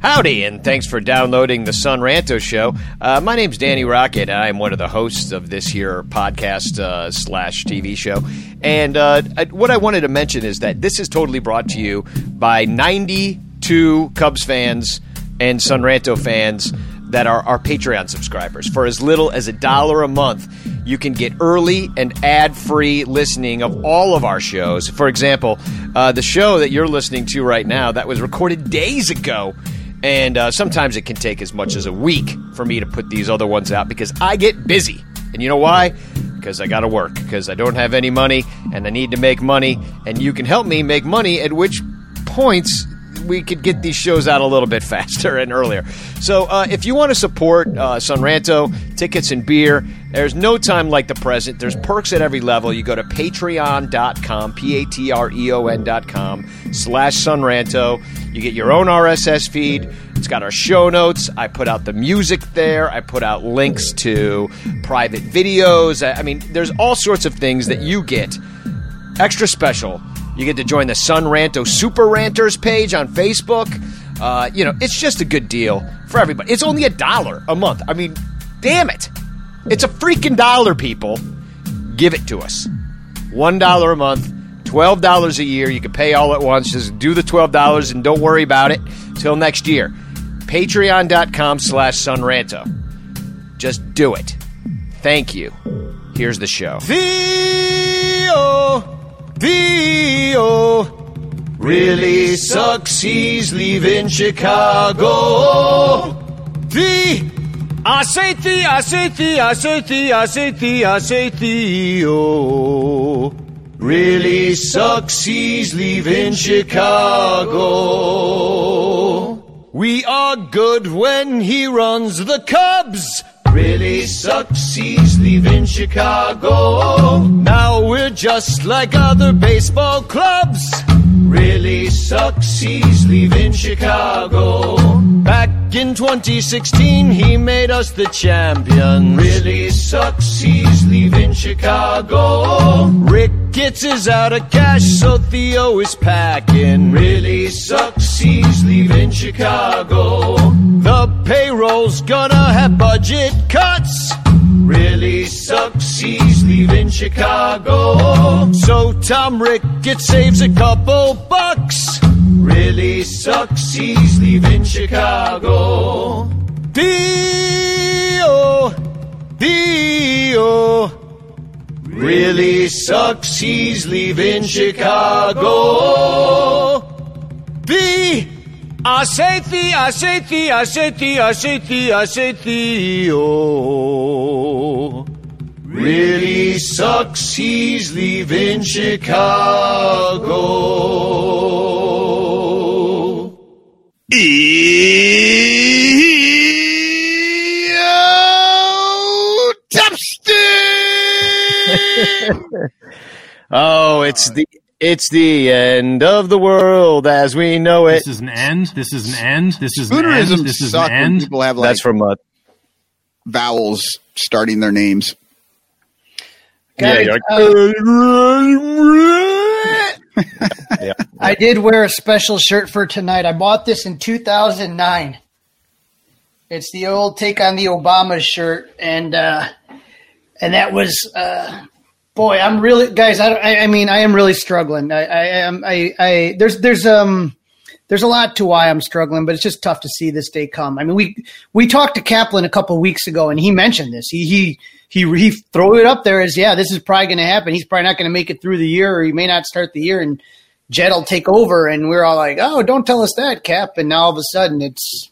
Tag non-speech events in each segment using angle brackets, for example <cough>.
Howdy, and thanks for downloading the Son Ranto Show. Uh, my name's Danny Rocket. and I am one of the hosts of this here podcast uh, slash TV show. And uh, what I wanted to mention is that this is totally brought to you by 92 Cubs fans and Son Ranto fans that are our Patreon subscribers. For as little as a dollar a month, you can get early and ad free listening of all of our shows. For example, uh, the show that you're listening to right now that was recorded days ago. And uh, sometimes it can take as much as a week for me to put these other ones out because I get busy. And you know why? Because I got to work, because I don't have any money and I need to make money. And you can help me make money, at which points we could get these shows out a little bit <laughs> faster and earlier. So uh, if you want to support uh, Sonranto, tickets and beer, there's no time like the present. There's perks at every level. You go to patreon.com, P-A-T-R-E-O-N.com slash Sonranto. You get your own RSS feed. It's got our show notes. I put out the music there. I put out links to private videos. I mean, there's all sorts of things that you get extra special you get to join the Son Ranto Super Ranters page on Facebook. Uh, you know, it's just a good deal for everybody. It's only a dollar a month. I mean, damn it. It's a freaking dollar, people. Give it to us. One dollar a month, twelve dollars a year. You can pay all at once. Just do the twelve dollars and don't worry about it till next year. Patreon.com slash sonranto. Just do it. Thank you. Here's the show. Theo! Theo really sucks. He's leaving Chicago. The I say Theo, I say Theo, I say Theo, I say Theo, I say Theo really sucks. He's leaving Chicago. We are good when he runs the Cubs really sucks. He's leaving Chicago. Now we're just like other baseball clubs. Really sucks. He's leaving Chicago. Back in 2016, he made us the champions. Really sucks. He's leaving Chicago. Rick Ricketts is out of cash, so Theo is packing. Really sucks. He's leaving Chicago. Payroll's gonna have budget cuts. Really sucks, he's leaving Chicago. So Tom Ricketts saves a couple bucks. Really sucks, he's leaving Chicago. Theo, Theo. Really sucks, he's leaving Chicago. B. I say thee, I say thee, I say thee, I say thee, I say thee, oh. Really sucks, he's leaving Chicago. E-O <laughs> oh, it's the it's the end of the world as we know it. This is an end. This is an end. This is an end. Spoonerisms This is an end. people have like That's from uh, vowels starting their names. yeah, you're like, <laughs> I did wear a special shirt for tonight. I bought this in 2009. It's the old take on the Obama shirt, and uh, and that was uh, boy. I'm really guys. I, I I mean I am really struggling. I I am I, I there's there's um there's a lot to why I'm struggling, but it's just tough to see this day come. I mean we we talked to Kaplan a couple weeks ago, and he mentioned this. He he he he threw it up there as yeah, this is probably going to happen. He's probably not going to make it through the year, or he may not start the year, and Jed will take over, and we're all like, "Oh, don't tell us that, Cap!" And now all of a sudden, it's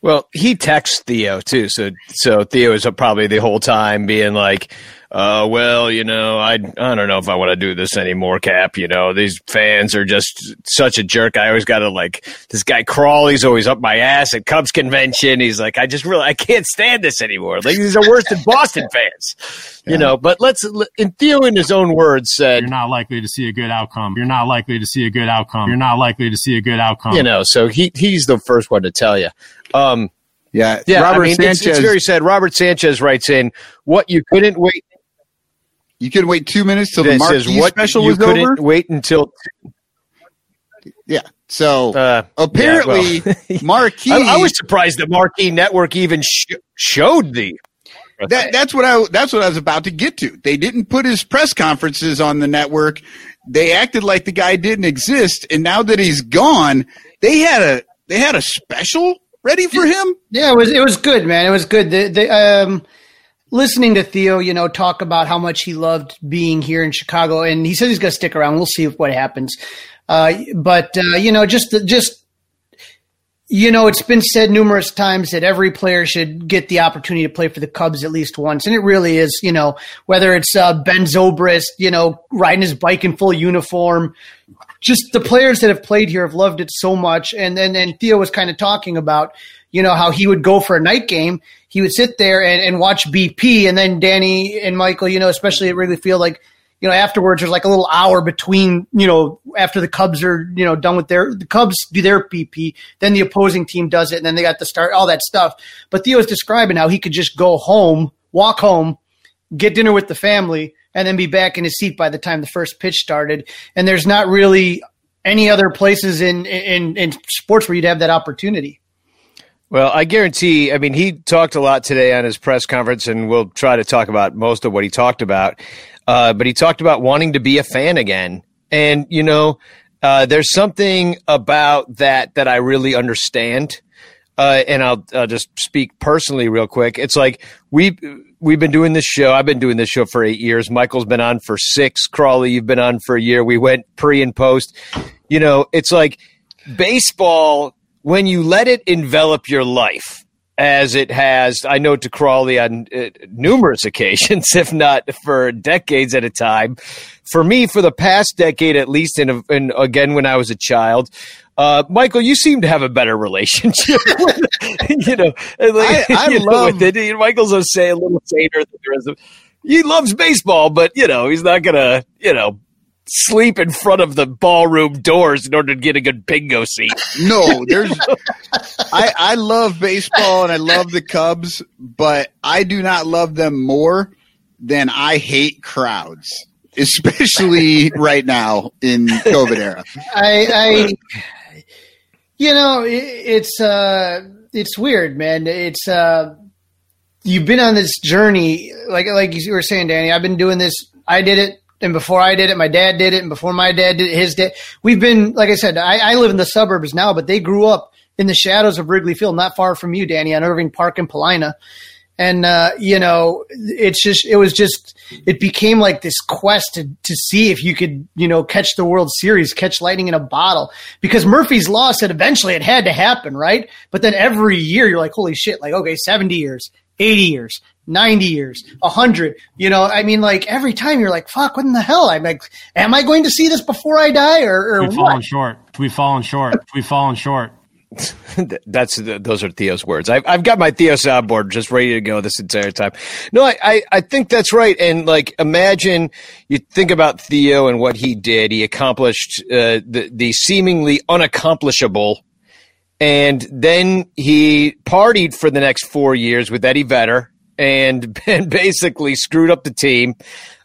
well, he texts Theo too, so so Theo is probably the whole time being like, uh, well, you know, I I don't know if I want to do this anymore, Cap. You know, these fans are just such a jerk. I always got to like this guy Crawley's always up my ass at Cubs convention. He's like, I just really I can't stand this anymore. Like these are worse than Boston fans, you know. But let's and Theo in his own words said, "You're not likely to see a good outcome. You're not likely to see a good outcome. You're not likely to see a good outcome." You know, so he he's the first one to tell you. Um, yeah, yeah. Robert I mean, Sanchez. It's, it's very sad. Robert Sanchez writes in, "What you couldn't wait." You could wait two minutes till the Marquee what special you was couldn't over. Wait until. Yeah. So uh, apparently, yeah, well, <laughs> Marquee. I, I, was surprised that Marquee Network even sh- showed the. That, that's what I. That's what I was about to get to. They didn't put his press conferences on the network. They acted like the guy didn't exist, and now that he's gone, they had a they had a special ready for him. Yeah, it was it was good, man. It was good. The, the um listening to Theo, you know, talk about how much he loved being here in Chicago, and he says he's going to stick around. We'll see what happens. Uh, but uh, you know, just just you know, it's been said numerous times that every player should get the opportunity to play for the Cubs at least once, and it really is. You know, whether it's uh, Ben Zobrist, you know, riding his bike in full uniform, just the players that have played here have loved it so much. And then and Theo was kind of talking about, you know, how he would go for a night game he would sit there and, and watch BP, and then Danny and Michael, you know, especially at Wrigley Field, like you know, afterwards there's like a little hour between, you know, after the Cubs are, you know, done with their the Cubs do their BP, then the opposing team does it, and then they got to start all that stuff. But Theo was describing how he could just go home, walk home, get dinner with the family, and then be back in his seat by the time the first pitch started. And there's not really any other places in in, in sports where you'd have that opportunity. Well, I guarantee. I mean, he talked a lot today on his press conference, and we'll try to talk about most of what he talked about. Uh, but he talked about wanting to be a fan again, and you know, uh, there's something about that that I really understand. Uh, and I'll, I'll just speak personally real quick. It's like we we've been doing this show. I've been doing this show for eight years. Michael's been on for six. Crawley, you've been on for a year. We went pre and post. You know, it's like baseball when you let it envelop your life, as it has, I know to Crawley on uh, numerous <laughs> occasions, if not for decades at a time. For me, for the past decade at least, and, and again when I was a child, uh, Michael, you seem to have a better <laughs> relationship. with, <laughs> you know, I, I you love know, it. Michael's a say a little saner than the rest of. He loves baseball, but you know he's not gonna you know sleep in front of the ballroom doors in order to get a good bingo seat. No, <laughs> there's. I I love baseball and I love the Cubs, but I do not love them more than I hate crowds, especially right now in COVID era. I, I you know, it, it's uh, it's weird, man. It's uh, you've been on this journey, like like you were saying, Danny. I've been doing this. I did it and before I did it, my dad did it, and before my dad did it, his dad. We've been, like I said, I, I live in the suburbs now, but they grew up in the shadows of Wrigley Field, not far from you, Danny, on Irving Park in Paulina. And uh, you know, it's just it was just it became like this quest to to see if you could you know catch the World Series, catch lightning in a bottle. Because Murphy's Law said eventually it had to happen, right? But then every year you're like, holy shit, like okay, seventy years, 80 years, 90 years, 100. You know, I mean, like every time you're like, fuck, what in the hell? I'm like, am I going to see this before I die or, or We've what? fallen short. We've fallen short. We've fallen short. <laughs> That's those are Theo's words. I've I've got my Theo soundboard just ready to go this entire time. No, I, I, I think that's right. And like, imagine you think about Theo and what he did. He accomplished uh, the the seemingly unaccomplishable and then he partied for the next four years with Eddie Vedder and, <laughs> and basically screwed up the team.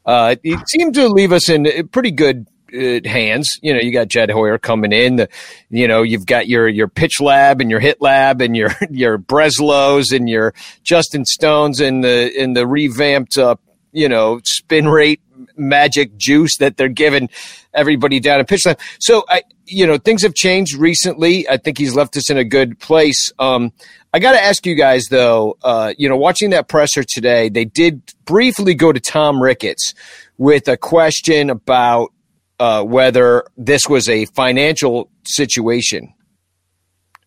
Uh, he seemed to leave us in pretty good uh, hands. You know, you got Jed Hoyer coming in. The, you know, you've got your your pitch lab and your hit lab and your <laughs> your Breslows and your Justin Stones and the in the revamped uh, you know spin rate magic juice that they're giving everybody down in pitch lab. So I you know, things have changed recently. I think he's left us in a good place. Um, I got to ask you guys though, uh, you know, watching that presser today, they did briefly go to Tom Ricketts with a question about uh, whether this was a financial situation,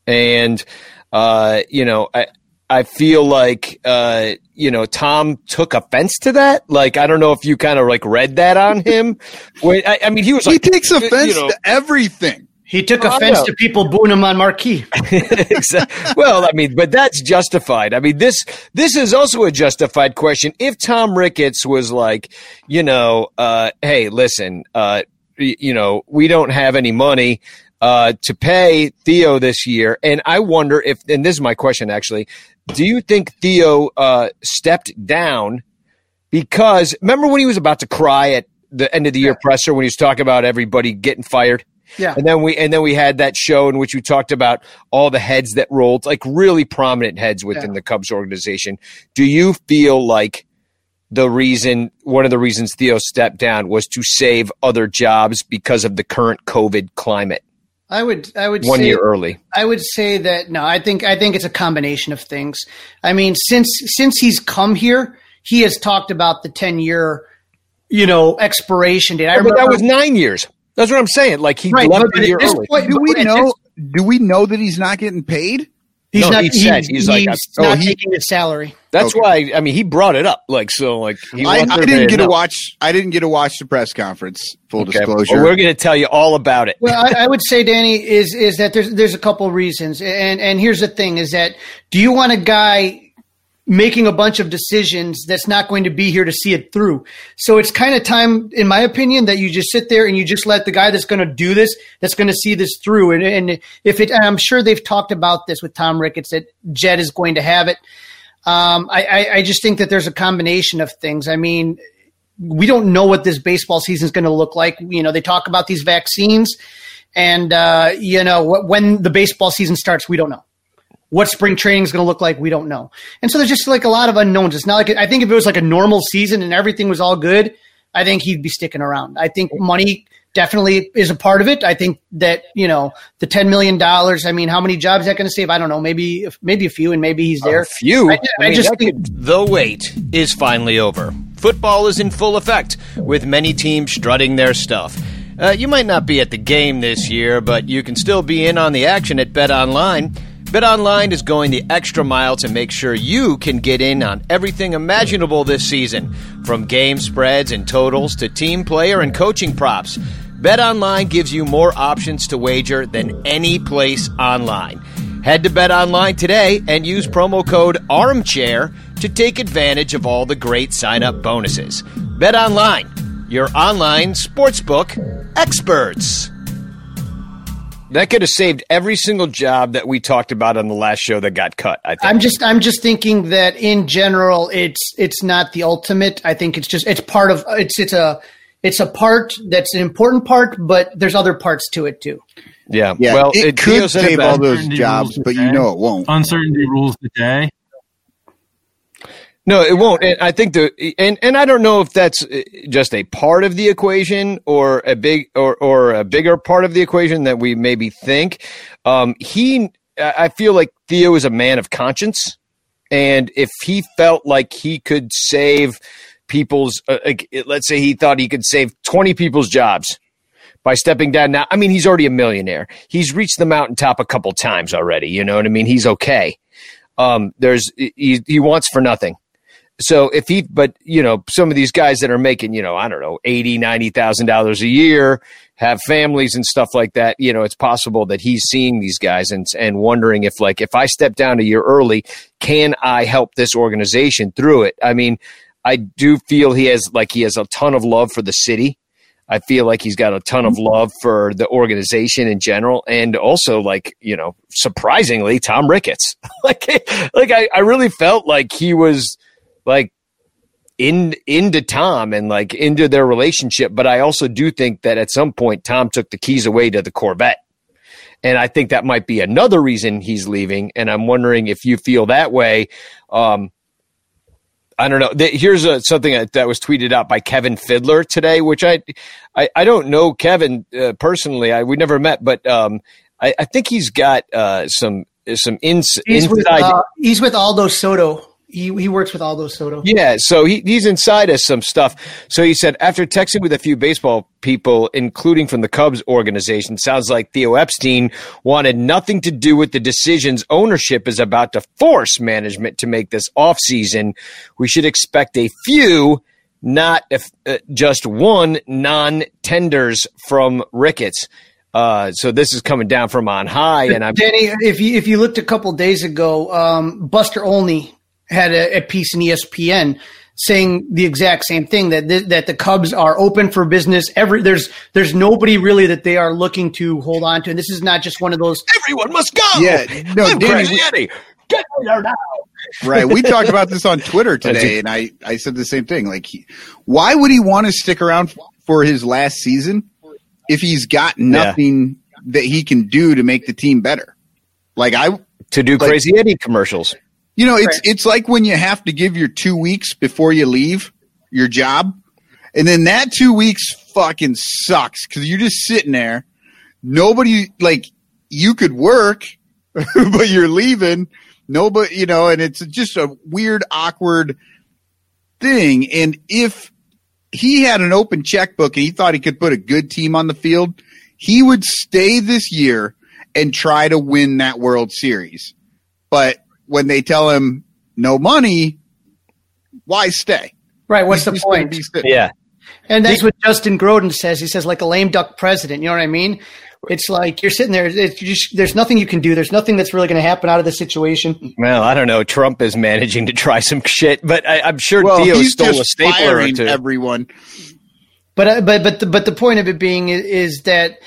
and uh, you know, I I feel like uh, you know Tom took offense to that. Like I don't know if you kind of like read that on him. <laughs> When, I, I mean, he was He like, takes offense you know, to everything. He took I offense to people booing him on marquee. <laughs> Well, I mean, but that's justified. I mean, this this is also a justified question. If Tom Ricketts was like, you know, uh, hey, listen, uh, you know, we don't have any money uh, to pay Theo this year, and I wonder if, and this is my question actually, do you think Theo uh, stepped down because remember when he was about to cry at the end of the year presser when he was talking about everybody getting fired? Yeah. And then we and then we had that show in which we talked about all the heads that rolled, like really prominent heads within Yeah. the Cubs organization. Do you feel like the reason one of the reasons Theo stepped down was to save other jobs because of the current COVID climate I would I would one say year early? I would say that no, I think I think it's a combination of things. I mean, since since he's come here, he has talked about the ten year, you know, expiration date. I but remember that was nine years. That's what I'm saying. Like he right, left but a year this early. point- Do we but at know? this- Do we know that he's not getting paid? he's No, not. he he's, said- he's like, he's oh, not he- taking his salary. That's Okay. why I mean he brought it up. Like so, like he I, I didn't get to watch. I didn't get to watch the press conference. Full Okay. disclosure. Well, we're going to tell you all about it. Well, I, I would say, <laughs> Danny, is is that there's there's a couple of reasons, and and here's the thing: is that do you want a guy making a bunch of decisions that's not going to be here to see it through? So it's kind of time, in my opinion, that you just sit there and you just let the guy that's going to do this, that's going to see this through, and and if it, and I'm sure they've talked about this with Tom Ricketts that Jed is going to have it. Um, I, I, I just think that there's a combination of things. I mean, we don't know what this baseball season is going to look like. You know, they talk about these vaccines, and uh, you know, when the baseball season starts, we don't know. What spring training is going to look like, we don't know. And so there's just like a lot of unknowns. It's not like I think if it was like a normal season and everything was all good, I think he'd be sticking around. I think money definitely is a part of it. I think that you know the ten million dollars. I mean, how many jobs is that going to save? I don't know. Maybe maybe a few, and maybe he's there. A few. I, I mean, just think could- the wait is finally over. Football is in full effect, with many teams strutting their stuff. Uh, you might not be at the game this year, but you can still be in on the action at Bet Online. Bet Online is going the extra mile to make sure you can get in on everything imaginable this season, from game spreads and totals to team player and coaching props. BetOnline gives you more options to wager than any place online. Head to BetOnline today and use promo code ARMCHAIR to take advantage of all the great sign-up bonuses. BetOnline, your online sportsbook experts. That could have saved every single job that we talked about on the last show that got cut. I think. I'm just I'm just thinking that in general it's it's not the ultimate. I think it's just it's part of it's it's a it's a part that's an important part, but there's other parts to it too. yeah. Yeah, Well, it, Theo could save all those jobs, but the you know it won't. Uncertainty rules the day. No, it won't. And I think the and and I don't know if that's uh, just a part of the equation or a big or or a bigger part of the equation that we maybe think. Um, he, I feel like Theo is a man of conscience, and if he felt like he could save people's, uh, let's say he thought he could save twenty people's jobs by stepping down now. I mean, he's already a millionaire. He's reached the mountaintop a couple times already. You know what I mean? He's okay. Um, there's he, he wants for nothing. So if he, but you know, some of these guys that are making, you know, I don't know, eighty, ninety thousand dollars a year, have families and stuff like that. You know, it's possible that he's seeing these guys and and wondering if, like, if I step down a year early, can I help this organization through it? I mean, I do feel he has like he has a ton of love for the city. I feel like he's got a ton of love for the organization in general, and also like you know, surprisingly, Tom Ricketts. <laughs> like, like I, I really felt like he was like in into Tom and like into their relationship. But I also do think that at some point Tom took the keys away to the Corvette. And I think that might be another reason he's leaving. And I'm wondering if you feel that way. Um, I don't know. Here's a, something that, that was tweeted out by Kevin Fiddler today, which I, I, I don't know Kevin uh, personally. I we never met, but um, I, I think he's got uh, some some ins, He's with inside. uh, he's with Aldo Soto. He he works with Aldo Soto. Yeah, so he, he's inside us some stuff. So he said after texting with a few baseball people, including from the Cubs organization, sounds like Theo Epstein wanted nothing to do with the decisions ownership is about to force management to make this offseason. We should expect a few, not if, uh, just one, non-tenders from Ricketts. Uh, so this is coming down from on high, and I'm Danny, if you if you looked a couple days ago, um, Buster Olney had a, a, piece in ESPN saying the exact same thing that th- that the Cubs are open for business. Every there's there's nobody really that they are looking to hold on to, and this is not just one of those. Everyone must go. Yeah, no, I'm Danny, Crazy Eddie. Get there now. Right. We talked about this on Twitter <laughs> today, and I, I said the same thing. Like, he, why would he want to stick around for his last season if he's got nothing yeah. that he can do to make the team better? Like, I to do like, Crazy Eddie commercials. You know, it's right. it's like when you have to give your two weeks before you leave your job, and then that two weeks fucking sucks because you're just sitting there. Nobody like you could work, <laughs> but you're leaving. Nobody, you know, and it's just a weird, awkward thing. And if he had an open checkbook and he thought he could put a good team on the field, he would stay this year and try to win that World Series. But when they tell him no money, why stay? Right. What's He's the point? Yeah. And that's what Justin Groden says. He says, like a lame duck president. You know what I mean? It's like you're sitting there. Just, there's nothing you can do. There's nothing that's really going to happen out of the situation. Well, I don't know. Trump is managing to try some shit, but I, am sure well, Theo stole a stapler or two. Everyone. But uh, but but the, but the point of it being is, is that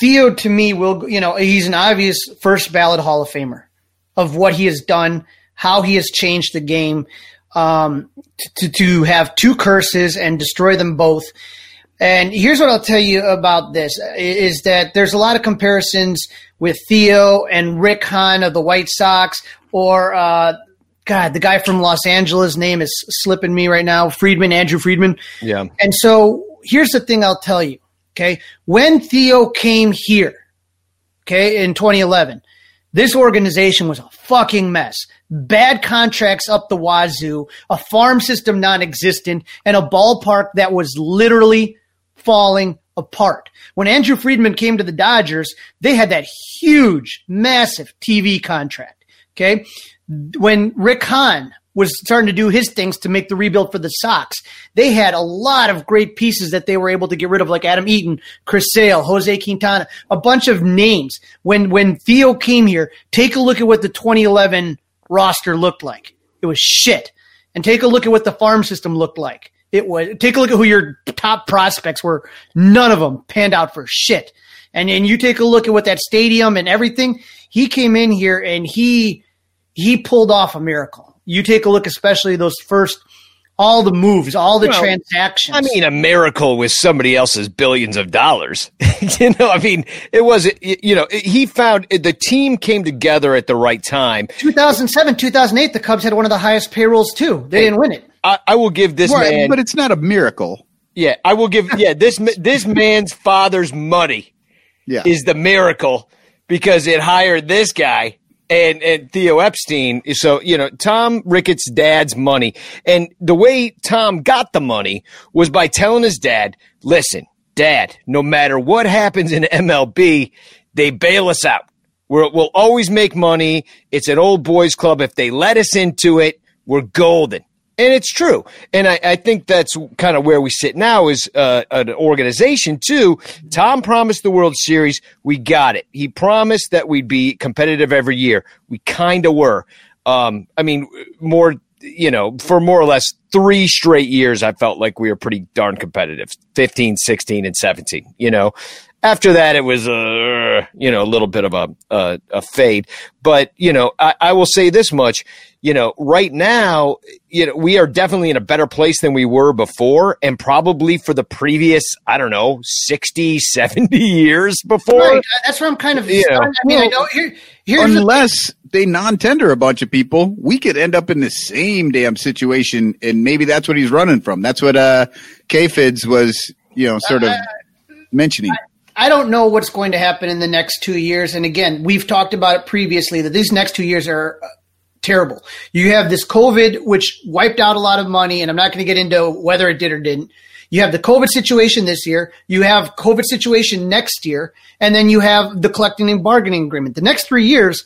Theo to me will you know he's an obvious first ballot Hall of Famer of what he has done, how he has changed the game, um, to, to have two curses and destroy them both. And here's what I'll tell you about this is that there's a lot of comparisons with Theo and Rick Hahn of the White Sox or, uh, God, the guy from Los Angeles name is slipping me right now. Friedman, Andrew Friedman. Yeah. And so here's the thing I'll tell you. Okay. When Theo came here, okay, in 2011, this organization was a fucking mess. Bad contracts up the wazoo, a farm system non existent, and a ballpark that was literally falling apart. When Andrew Friedman came to the Dodgers, they had that huge, massive TV contract. Okay. When Rick Hahn was starting to do his things to make the rebuild for the Sox. They had a lot of great pieces that they were able to get rid of, like Adam Eaton, Chris Sale, Jose Quintana, a bunch of names. When when Theo came here, take a look at what the 2011 roster looked like. It was shit. And take a look at what the farm system looked like. It was take a look at who your top prospects were. None of them panned out for shit. And then you take a look at what that stadium and everything. He came in here and he he pulled off a miracle you take a look, especially those first all the moves, all the well, transactions. I mean, a miracle with somebody else's billions of dollars. <laughs> you know, I mean, it was, you know, he found the team came together at the right time. 2007, 2008, the Cubs had one of the highest payrolls too. They hey, didn't win it. I, I will give this right, man, but it's not a miracle. Yeah, I will give. Yeah, this this <laughs> man's father's money yeah. is the miracle because it hired this guy and, and Theo Epstein. So, you know, Tom Ricketts' dad's money. And the way Tom got the money was by telling his dad, listen, dad, no matter what happens in MLB, they bail us out. we will always make money. It's an old boys club. If they let us into it, we're golden. And it's true. And I, I think that's kind of where we sit now is uh, an organization, too. Tom promised the World Series. We got it. He promised that we'd be competitive every year. We kind of were. Um, I mean, more, you know, for more or less three straight years, I felt like we were pretty darn competitive 15, 16, and 17, you know. After that, it was, uh, you know, a little bit of a, a, a fade. But, you know, I, I will say this much you know, right now, you know, we are definitely in a better place than we were before and probably for the previous, I don't know, 60, <laughs> 70 years before. Right. That's where I'm kind of, yeah. I mean, I know here, unless the- they non-tender a bunch of people, we could end up in the same damn situation. And maybe that's what he's running from. That's what, uh, K-Fids was, you know, sort of uh, mentioning. I don't know what's going to happen in the next two years. And again, we've talked about it previously that these next two years are terrible. You have this COVID, which wiped out a lot of money, and I'm not going to get into whether it did or didn't. You have the COVID situation this year. You have COVID situation next year, and then you have the collecting and bargaining agreement. The next three years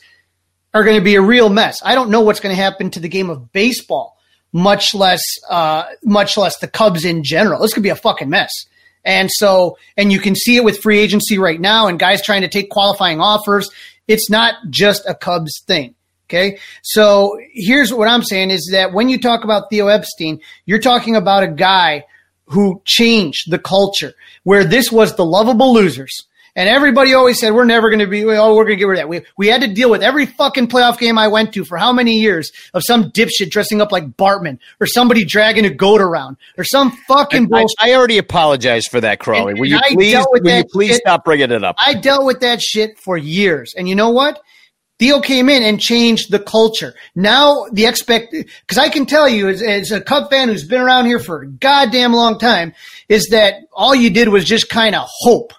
are going to be a real mess. I don't know what's going to happen to the game of baseball, much less, uh, much less the Cubs in general. This could be a fucking mess. And so, and you can see it with free agency right now and guys trying to take qualifying offers. It's not just a Cubs thing. Okay. So here's what I'm saying is that when you talk about Theo Epstein, you're talking about a guy who changed the culture where this was the lovable losers. And everybody always said, we're never going to be, oh, we're going to get rid of that. We, we had to deal with every fucking playoff game I went to for how many years of some dipshit dressing up like Bartman or somebody dragging a goat around or some fucking I, bullshit. I already apologized for that, Crawley. And- will you I please, will you please shit. stop bringing it up? I dealt with that shit for years. And you know what? Theo came in and changed the culture. Now the expect, because I can tell you as, as a Cub fan who's been around here for a goddamn long time, is that all you did was just kind of hope.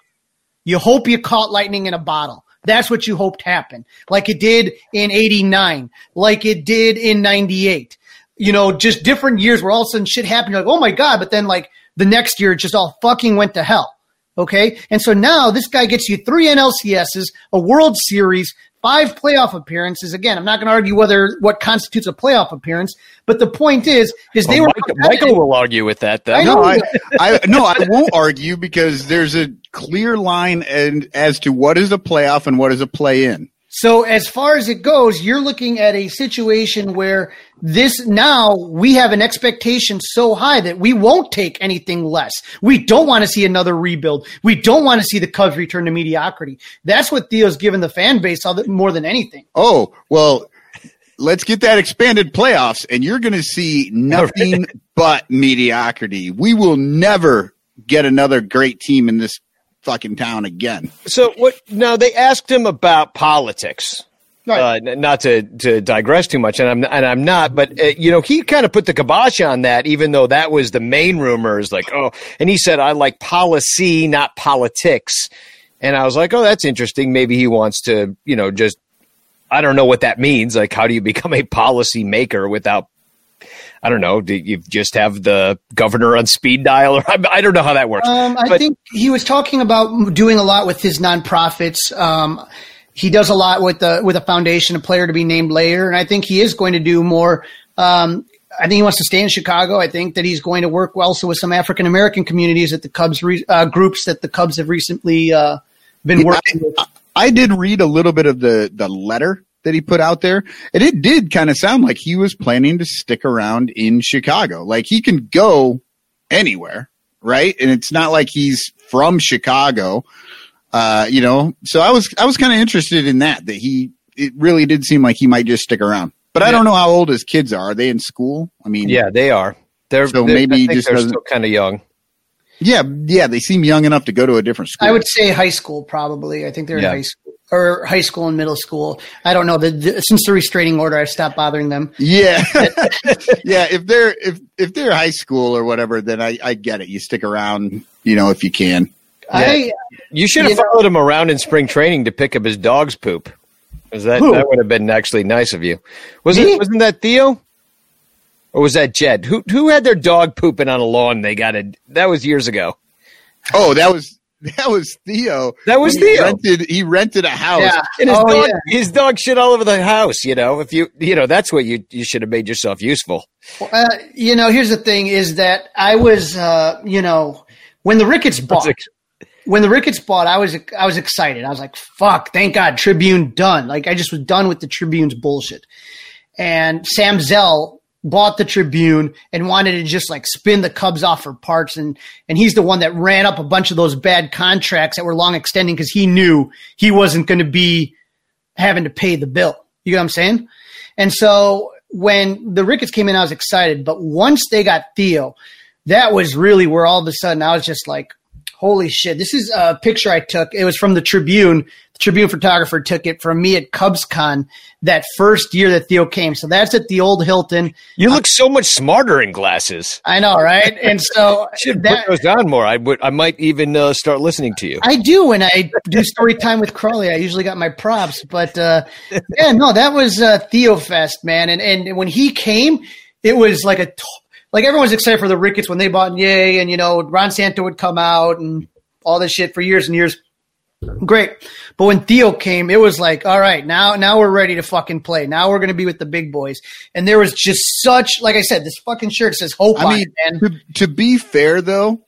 You hope you caught lightning in a bottle. That's what you hoped happened. Like it did in 89, like it did in 98. You know, just different years where all of a sudden shit happened. You're like, oh my God. But then like the next year, it just all fucking went to hell. Okay. And so now this guy gets you three NLCSs, a World Series, five playoff appearances. Again, I'm not going to argue whether what constitutes a playoff appearance, but the point is, is they Oh, were Michael, Michael will argue with that, though. I. No, I, I no, I won't argue because there's a clear line and as to what is a playoff and what is a play in. So as far as it goes, you're looking at a situation where this now we have an expectation so high that we won't take anything less. We don't want to see another rebuild. We don't want to see the Cubs return to mediocrity. That's what Theo's given the fan base more than anything. Oh, well, let's get that expanded playoffs and you're going to see nothing <laughs> but mediocrity. We will never get another great team in this fucking town again. So what? Now they asked him about politics. Right. Uh, not to, to digress too much, and I'm and I'm not, but uh, you know he kind of put the kibosh on that, even though that was the main rumors. Like, oh, and he said I like policy, not politics, and I was like, oh, that's interesting. Maybe he wants to, you know, just I don't know what that means. Like, how do you become a policy maker without? I don't know. Do you just have the governor on speed dial, or <laughs> I, I don't know how that works. Um, I But- think he was talking about doing a lot with his nonprofits. Um, he does a lot with the with a foundation, a player to be named later, and I think he is going to do more. Um, I think he wants to stay in Chicago. I think that he's going to work well also with some African American communities at the Cubs re- uh, groups that the Cubs have recently uh, been working with. I did read a little bit of the the letter that he put out there, and it did kind of sound like he was planning to stick around in Chicago. Like he can go anywhere, right? And it's not like he's from Chicago, uh, you know. So I was I was kind of interested in that. That he it really did seem like he might just stick around. But I don't know how old his kids are. Are they in school? I mean, yeah, they are. They're So they- maybe I think just they're doesn't- still kind of young. yeah, yeah. They seem young enough to go to a different school. I would say high school, probably. I think they're Yeah. in high school or high school and middle school. I don't know. The, the, since the restraining order, I stopped bothering them. Yeah, <laughs> yeah. If they're if if they're high school or whatever, then I I get it. You stick around, you know, if you can. I You should have You know- followed him around in spring training to pick up his dog's poop. 'Cause that Who? that would have been actually nice of you. Was Me? it? Wasn't that Theo? Or was that Jed? Who who had their dog pooping on a lawn? They got it. That was years ago. Oh, that was that was Theo. That was He Theo. Rented he rented a house. yeah. And his oh dog, yeah. his dog shit all over the house. You know, if you you know, that's what you you should have made yourself useful. Uh, you know, here's the thing: is that I was, uh, you know, when the Ricketts bought, when the Ricketts bought, I was I was excited. I was like, "Fuck! Thank God, Tribune done." Like I just was done with the Tribune's bullshit. And Sam Zell bought the Tribune and wanted to just like spin the Cubs off for parts, and and he's the one that ran up a bunch of those bad contracts that were long extending because he knew he wasn't going to be having to pay the bill. You know what I'm saying? And so when the Ricketts came in, I was excited. But once they got Theo, that was really where all of a sudden I was just like, holy shit, this is a picture I took. It was from the Tribune the Tribune photographer took it from me at CubsCon that first year that Theo came. So that's at the old Hilton. You look so much smarter in glasses. I know, right? And so <laughs> Should that, put those on more. I would. I might even uh, start listening to you. I do when I do story time with Crawley. I usually got my props, but uh, yeah, no, that was uh, Theo Fest, man. And and when he came, it was like a t- like everyone's excited for the Ricketts when they bought Yay, and you know Ron Santo would come out and all this shit for years and years. Great, but when Theo came, it was like, all right, now now we're ready to fucking play. Now we're gonna be with the big boys. And there was just such, like I said, this fucking shirt says hope I on mean, it, man. to, to be fair though,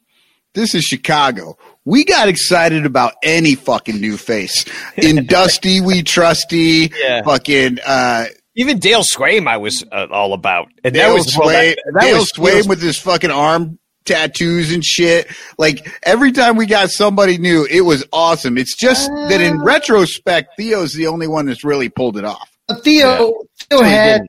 this is Chicago. We got excited about any fucking new face. <laughs> In Dusty, we trusty. Yeah. Fucking uh, Even Dale Sveum, I was uh, all about. And Dale that was well, that, that Dale was Sveum with his fucking arm tattoos and shit. Like every time we got somebody new, it was awesome. It's just that in retrospect, Theo's the only one that's really pulled it off. Uh, Theo, Theo he had.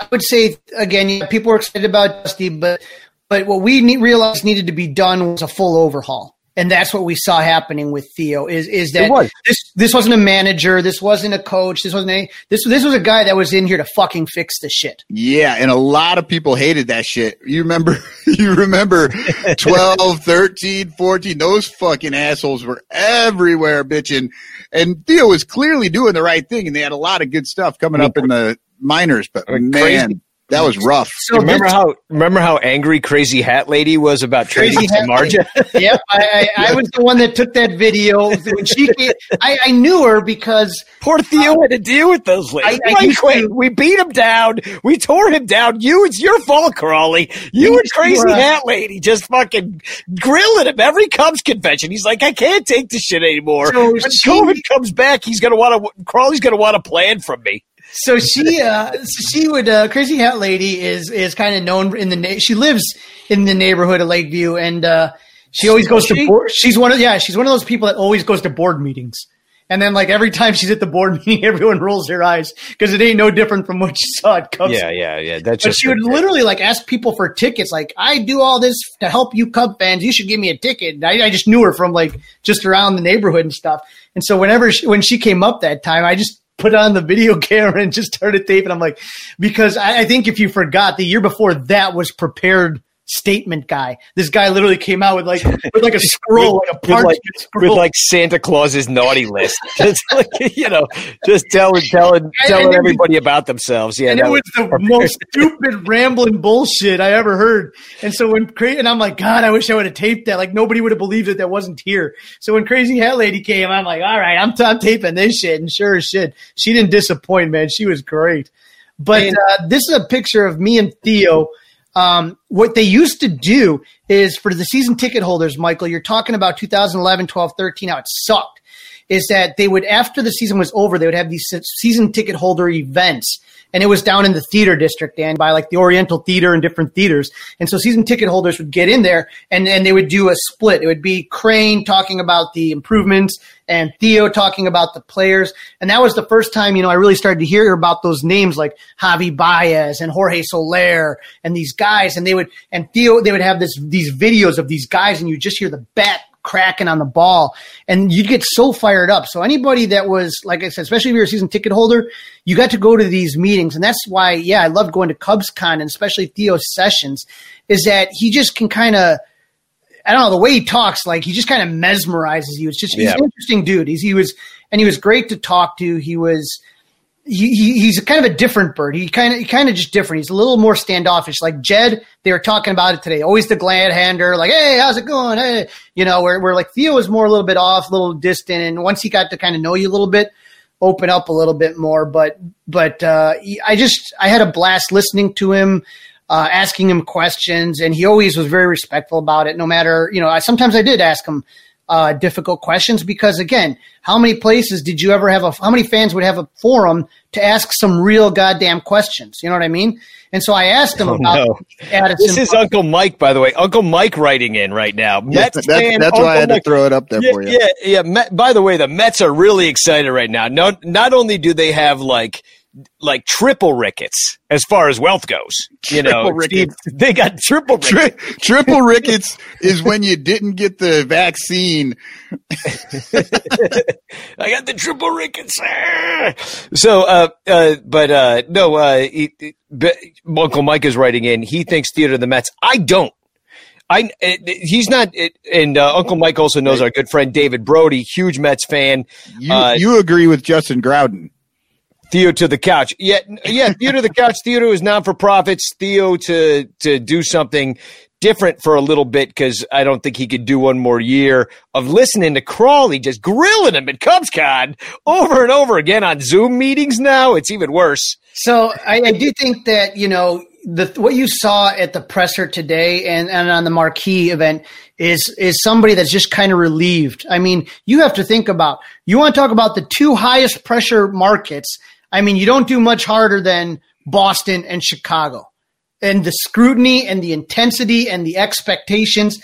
I would say again, yeah, people were excited about Dusty, but but what we need, realized needed to be done was a full overhaul, and that's what we saw happening with Theo. Is is that was. this this wasn't a manager, this wasn't a coach, this wasn't any, this this was a guy that was in here to fucking fix the shit. Yeah, and a lot of people hated that shit. You remember <laughs> you remember <laughs> 12, 13, 14, those fucking assholes were everywhere bitching. And Theo was clearly doing the right thing and they had a lot of good stuff coming up in the minors, but I mean, man, crazy. That was rough. So remember this- how remember how angry Crazy Hat Lady was about Crazy trading to Hat Marja? <laughs> yep, I, I, I was the one that took that video when she. Came, I, I knew her because Poor Theo had to deal with those ladies. I- I Wait, used to- wait, we beat him down. We tore him down. You, it's your fault, Crawley. You and Crazy uh, Hat Lady just fucking grilling him every Cubs convention. He's like, I can't take this shit anymore. So when she- COVID comes back, he's gonna want to. Crawley's gonna want a plan from me. So she, uh, she would, uh, crazy hat lady is is kind of known in the. Na- she lives in the neighborhood of Lakeview, and uh, she always goes She- to. Board, she's one of yeah, she's one of those people that always goes to board meetings. And then, like every time she's at the board <laughs> meeting, everyone rolls their eyes because it ain't no different from what you saw at Cubs. Yeah, yeah, yeah. That's But just she would literally like ask people for tickets. Like, I do all this to help you Cub fans. You should give me a ticket. And I, I just knew her from like just around the neighborhood and stuff. And so whenever she, when she came up that time, I just put on the video <laughs> camera and just started taping. I'm like, because I, I think if you forgot, the year before that was prepared statement guy. This guy literally came out with like with like a <laughs> scroll, like a with parchment like, scroll. with like Santa Claus's naughty list. <laughs> Just like, you know, just telling telling And telling was- everybody about themselves. Yeah, and it was the most <laughs> stupid rambling bullshit I ever heard. And so when crazy, and I'm like, God, I wish I would have taped that. Like nobody would have believed that that wasn't here. So when Crazy Hat Lady came, I'm like, all right, I'm, t- I'm taping this shit. And sure as shit, she didn't disappoint, man. She was great. But uh, this is a picture of me and Theo. Um, what they used to do is for the season ticket holders, Michael, you're talking about 2011, 12, 13, how it sucked is that they would after the season was over they would have these season ticket holder events and it was down in the theater district and by like the oriental theater and different theaters. And so season ticket holders would get in there and and they would do a split. It would be crane talking about the improvements and theo talking about the players. And that was the first time you know i really started to hear about those names like javi baez and jorge soler and these guys. And they would and theo they would have this these videos of these guys and you just hear the bat cracking on the ball and you'd get so fired up. So anybody that was, like I said, especially if you're a season ticket holder, you got to go to these meetings. And that's why, yeah, I loved going to Cubs Con and especially Theo sessions is that he just can kind of, I don't know, the way he talks, like he just kind of mesmerizes you. It's just, he's an interesting dude. He's, he was, and he was great to talk to. He was, he, he he's kind of a different bird. He kind of he kind of just different. He's a little more standoffish. Like Jed, they were talking about it today. Always the glad hander, like, hey, how's it going? Hey, you know, where where like Theo was more a little bit off, a little distant, and once he got to kind of know you a little bit, open up a little bit more. But but uh, I just I had a blast listening to him. Uh, asking him questions, and he always was very respectful about it. No matter, you know, I sometimes I did ask him uh, difficult questions because again, how many places did you ever have a, how many fans would have a forum to ask some real goddamn questions? You know what I mean? And so I asked him about Oh, no. Addison. This is Uncle Mike, by the way. Uncle Mike writing in right now. Yeah, Mets that's fan, that's why I Uncle had to throw it up there yeah, for you. Yeah, yeah. Met, by the way, the Mets are really excited right now. Not not only do they have like like triple rickets as far as wealth goes. You know, rickets. Steve, they got triple rickets. Tri- triple rickets is when you didn't get the vaccine. <laughs> I got the triple rickets. Ah! So, uh, uh, but uh, no, uh, he, he- but Uncle Mike is writing in. He thinks Theo to the Mets. I don't. I he's not, and uh, Uncle Mike also knows our good friend David Brody, huge Mets fan. You Uh, you agree with Justin Grouden? Theo to the couch. Yeah, <laughs> yeah. Theo to the couch. Theo is non for profits. Theo to to do something different for a little bit because I don't think he could do one more year of listening to Crawley just grilling him at CubsCon over and over again on Zoom meetings. Now it's even worse. So I, I do think that you know the what you saw at the presser today and, and on the marquee event is is somebody that's just kind of relieved. I mean, you have to think about you want to talk about the two highest pressure markets. I mean, you don't do much harder than Boston and Chicago, and the scrutiny and the intensity and the expectations.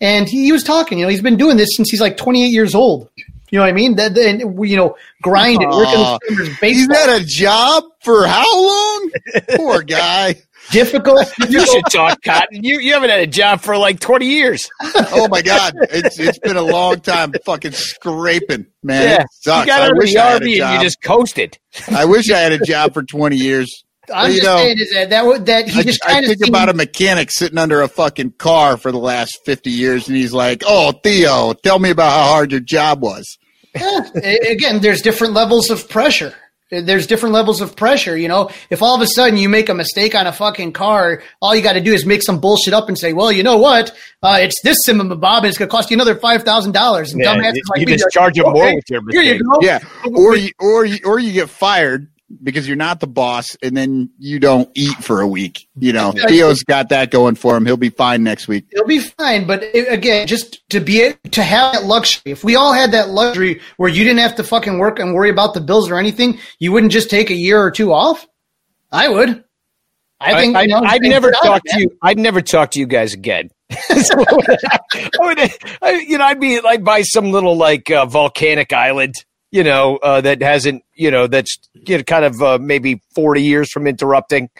And he, he was talking, you know, he's been doing this since he's like 28 years old. You know what I mean? That, that you know, grinding, working Aw. with Timbers He's had a job for how long? <laughs> Poor guy. Difficult. <laughs> You should talk, Cotton. You you haven't had a job for like twenty years. Oh my god, it's it's been a long time fucking scraping, man. Yeah, It sucks. you got I out of wish the I had a RV and job. you just coasted. I wish I had a job for twenty years. I'm you just know, saying is that that, wa- that he I, just I kind of think about a mechanic sitting under a fucking car for the last fifty years, and he's like, "Oh, Theo, tell me about how hard your job was." again. There's different levels of pressure. There's different levels of pressure. You know, if all of a sudden you make a mistake on a fucking car, all you got to do is make some bullshit up and say, "Well, you know what? Uh, it's this cinema, Bob, and it's going to cost you another five thousand dollars." And Yeah, dumbasses you- like you me just are like, charge 'em more with your Here you go. Yeah, or you, or you, or you get fired because you're not the boss, and then you don't eat for a week. You know, Theo's got that going for him. He'll be fine next week. He'll be fine, but it, again, just to be a- to have that luxury. If we all had that luxury where you didn't have to fucking work and worry about the bills or anything, you wouldn't just take a year or two off. I would. I think I, you know, would thank never God, talk to you. I'd never talk to you guys again. <laughs> So, <laughs> I would, I, you know, I'd be like by some little like uh, volcanic island, you know, uh, that hasn't, you know, that's you know, kind of uh, maybe forty years from interrupting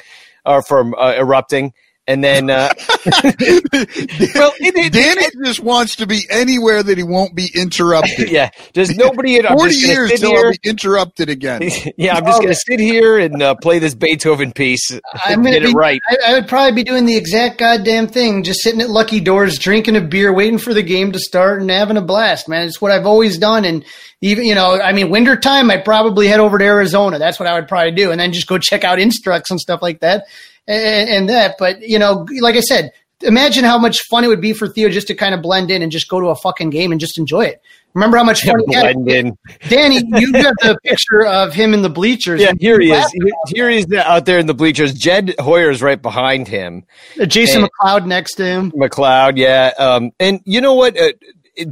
or from uh, erupting, and then uh, <laughs> well, it, it, Danny it- just wants to be anywhere that he won't be interrupted. <laughs> yeah, there's nobody. I'm Forty just years sit till here. I'll be interrupted again. <laughs> yeah, I'm just gonna sit here and uh, play this Beethoven piece. I'm gonna get be, it right. I, I would probably be doing the exact goddamn thing, just sitting at Lucky Doors, drinking a beer, waiting for the game to start, and having a blast, man. It's what I've always done, and even you know, I mean, winter time, I'd probably head over to Arizona. That's what I would probably do, and then just go check out Instructs and stuff like that, and, and that. But you know, like I said, imagine how much fun it would be for Theo just to kind of blend in and just go to a fucking game and just enjoy it. Remember how much fun he had? Blend in. Danny, <laughs> you have got the picture of him in the bleachers. Yeah, here he is. Here he is out there in the bleachers. Jed Hoyer is right behind him. Jason And- McLeod next to him. McLeod, yeah. Um, and you know what? Uh,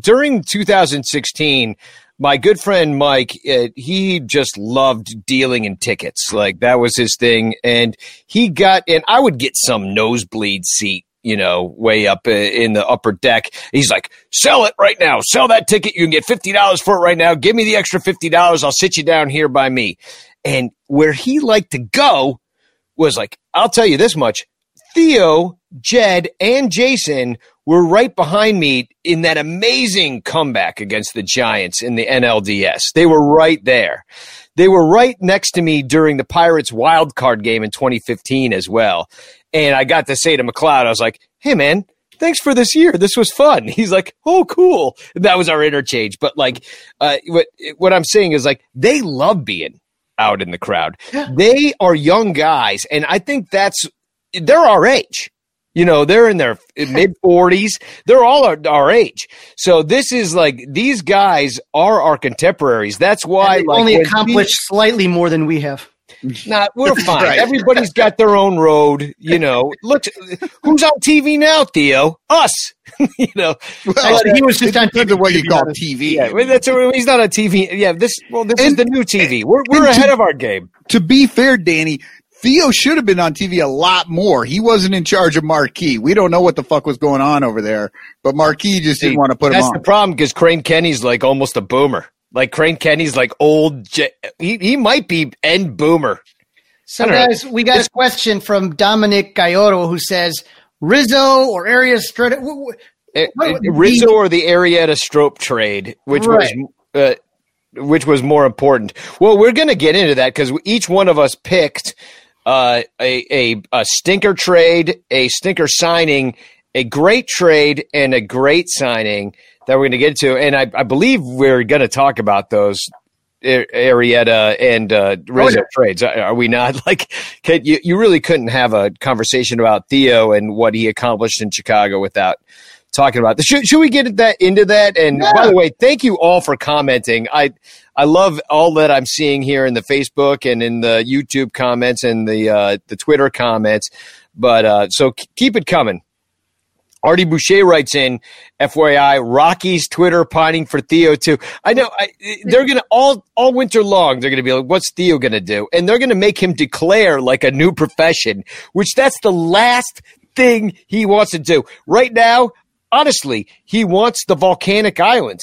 during 2016, my good friend Mike, uh, he just loved dealing in tickets. Like that was his thing. And he got, and I would get some nosebleed seat. You know, way up uh, in the upper deck. He's like, sell it right now. Sell that ticket. You can get $50 for it right now. Give me the extra $50. I'll sit you down here by me. And where he liked to go was like, I'll tell you this much. Theo, Jed, and Jason were right behind me in that amazing comeback against the Giants in the NLDS. They were right there. They were right next to me during the Pirates wild card game in 2015 as well. And I got to say to McLeod, I was like, hey, man, thanks for this year. This was fun. <laughs> He's like, oh, cool. And that was our interchange. But like, uh, what, what I'm saying is like, they love being out in the crowd. They are young guys. And I think that's, they're our age. You know, they're in their <laughs> mid 40s. They're all our, our age. So this is like these guys are our contemporaries. That's why They've like only when accomplished slightly more than we have. Nah, we're <laughs> fine. Right. Everybody's got their own road. You know, look, who's on TV now, Theo? Us. <laughs> you know, Well, Actually, he was just uh, on depends TV, on what you call. TV. yeah, well, that's he's not on TV. Yeah, this well, this is the new TV. We're we're and to- ahead of our game. to be fair, Danny, Theo should have been on TV a lot more. He wasn't in charge of Marquee. We don't know what the fuck was going on over there, but Marquee just didn't want to put him on. That's the problem because Crane Kenney's like almost a boomer. Like Crane Kenney's like old. J- he he might be end boomer. So, I don't know. guys, we got a question from Dominic Gaioro who says Rizzo or Arias Strata. w- w- Eh, What eh, would be- Rizzo or the Arrieta Strop trade, which Right. was uh, which was more important. Well, we're going to get into that because each one of us picked uh, a, a a stinker trade, a stinker signing, a great trade, and a great signing that we're going to get to. And I, I believe we're going to talk about those. Arrieta and uh, Rizzo yeah. trades. Are are we not <laughs> like? Can, you you really couldn't have a conversation about Theo and what he accomplished in Chicago without talking about. Should, should we get that into that? And by the way, thank you all for commenting. I I love all that I'm seeing here in the Facebook and in the YouTube comments and the uh, the Twitter comments. But uh, so k- keep it coming. Artie Boucher writes in, FYI, Rocky's Twitter pining for Theo too. I know I, they're gonna all all winter long. They're gonna be like, "What's Theo gonna do?" And they're gonna make him declare like a new profession, which that's the last thing he wants to do right now. Honestly, he wants the volcanic island.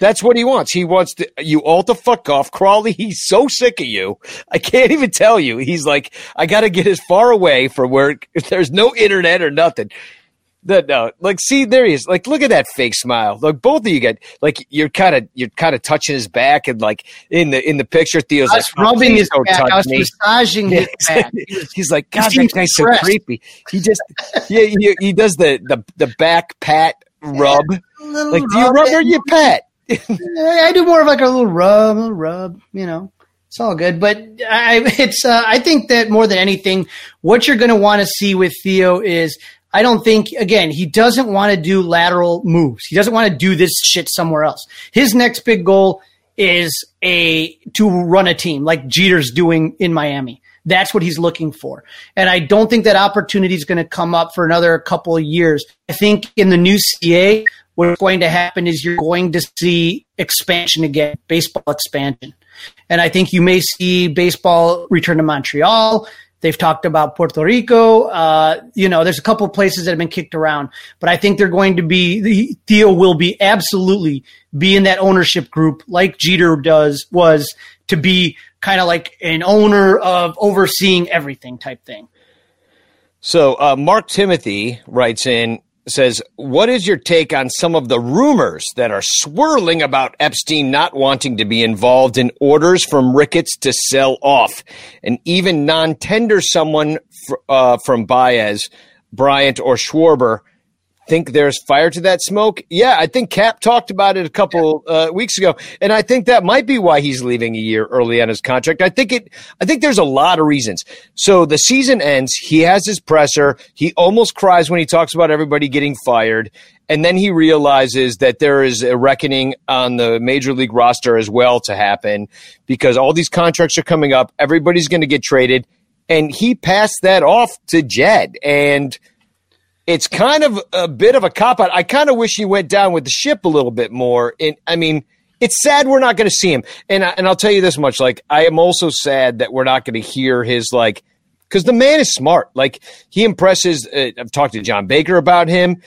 That's what he wants. He wants to, you all to fuck off. Crawley, he's so sick of you. I can't even tell you. He's like, I got to get as far away from where <laughs> there's no internet or nothing. No, no, like, see, there he is. Like, look at that fake smile. Like, both of you get like you're kind of you're kind of touching his back, and like in the in the picture, Theo's like, "Oh, rubbing his don't back. touch I was me." massaging <laughs> his back. <laughs> He's like, God, that guy's so creepy. He just, yeah, he, he does the, the the back pat rub. Like, do you rub or you pat? I I do more of like a little rub, a little rub. You know, it's all good. But I, it's uh, I think that more than anything, what you're going to want to see with Theo is. I don't think again he doesn't want to do lateral moves. He doesn't want to do this shit somewhere else. His next big goal is a to run a team like Jeter's doing in Miami. That's what he's looking for. And I don't think that opportunity is going to come up for another couple of years. I think in the new CA, what's going to happen is you're going to see expansion again, baseball expansion. And I think you may see baseball return to Montreal. They've talked about Puerto Rico. Uh, you know, there's a couple of places that have been kicked around, but I think they're going to be, Theo will be absolutely be in that ownership group like Jeter does, was to be kind of like an owner of overseeing everything type thing. So uh, Mark Timothy writes in says, "What is your take on some of the rumors that are swirling about Epstein not wanting to be involved in orders from Ricketts to sell off, and even non-tender someone fr- uh, from Baez, Bryant, or Schwarber?" Think there's fire to that smoke? Yeah, I think Cap talked about it a couple uh, weeks ago, and I think that might be why he's leaving a year early on his contract. I think it. I think there's a lot of reasons. So the season ends. He has his presser. He almost cries when he talks about everybody getting fired, and then he realizes that there is a reckoning on the major league roster as well to happen because all these contracts are coming up. Everybody's going to get traded, and he passed that off to Jed and it's kind of a bit of a cop out. I kind of wish he went down with the ship a little bit more. And I mean, it's sad we're not going to see him. And I, and I'll tell you this much: like, I am also sad that we're not going to hear his like, because the man is smart. Like, he impresses. Uh, I've talked to John Baker about him.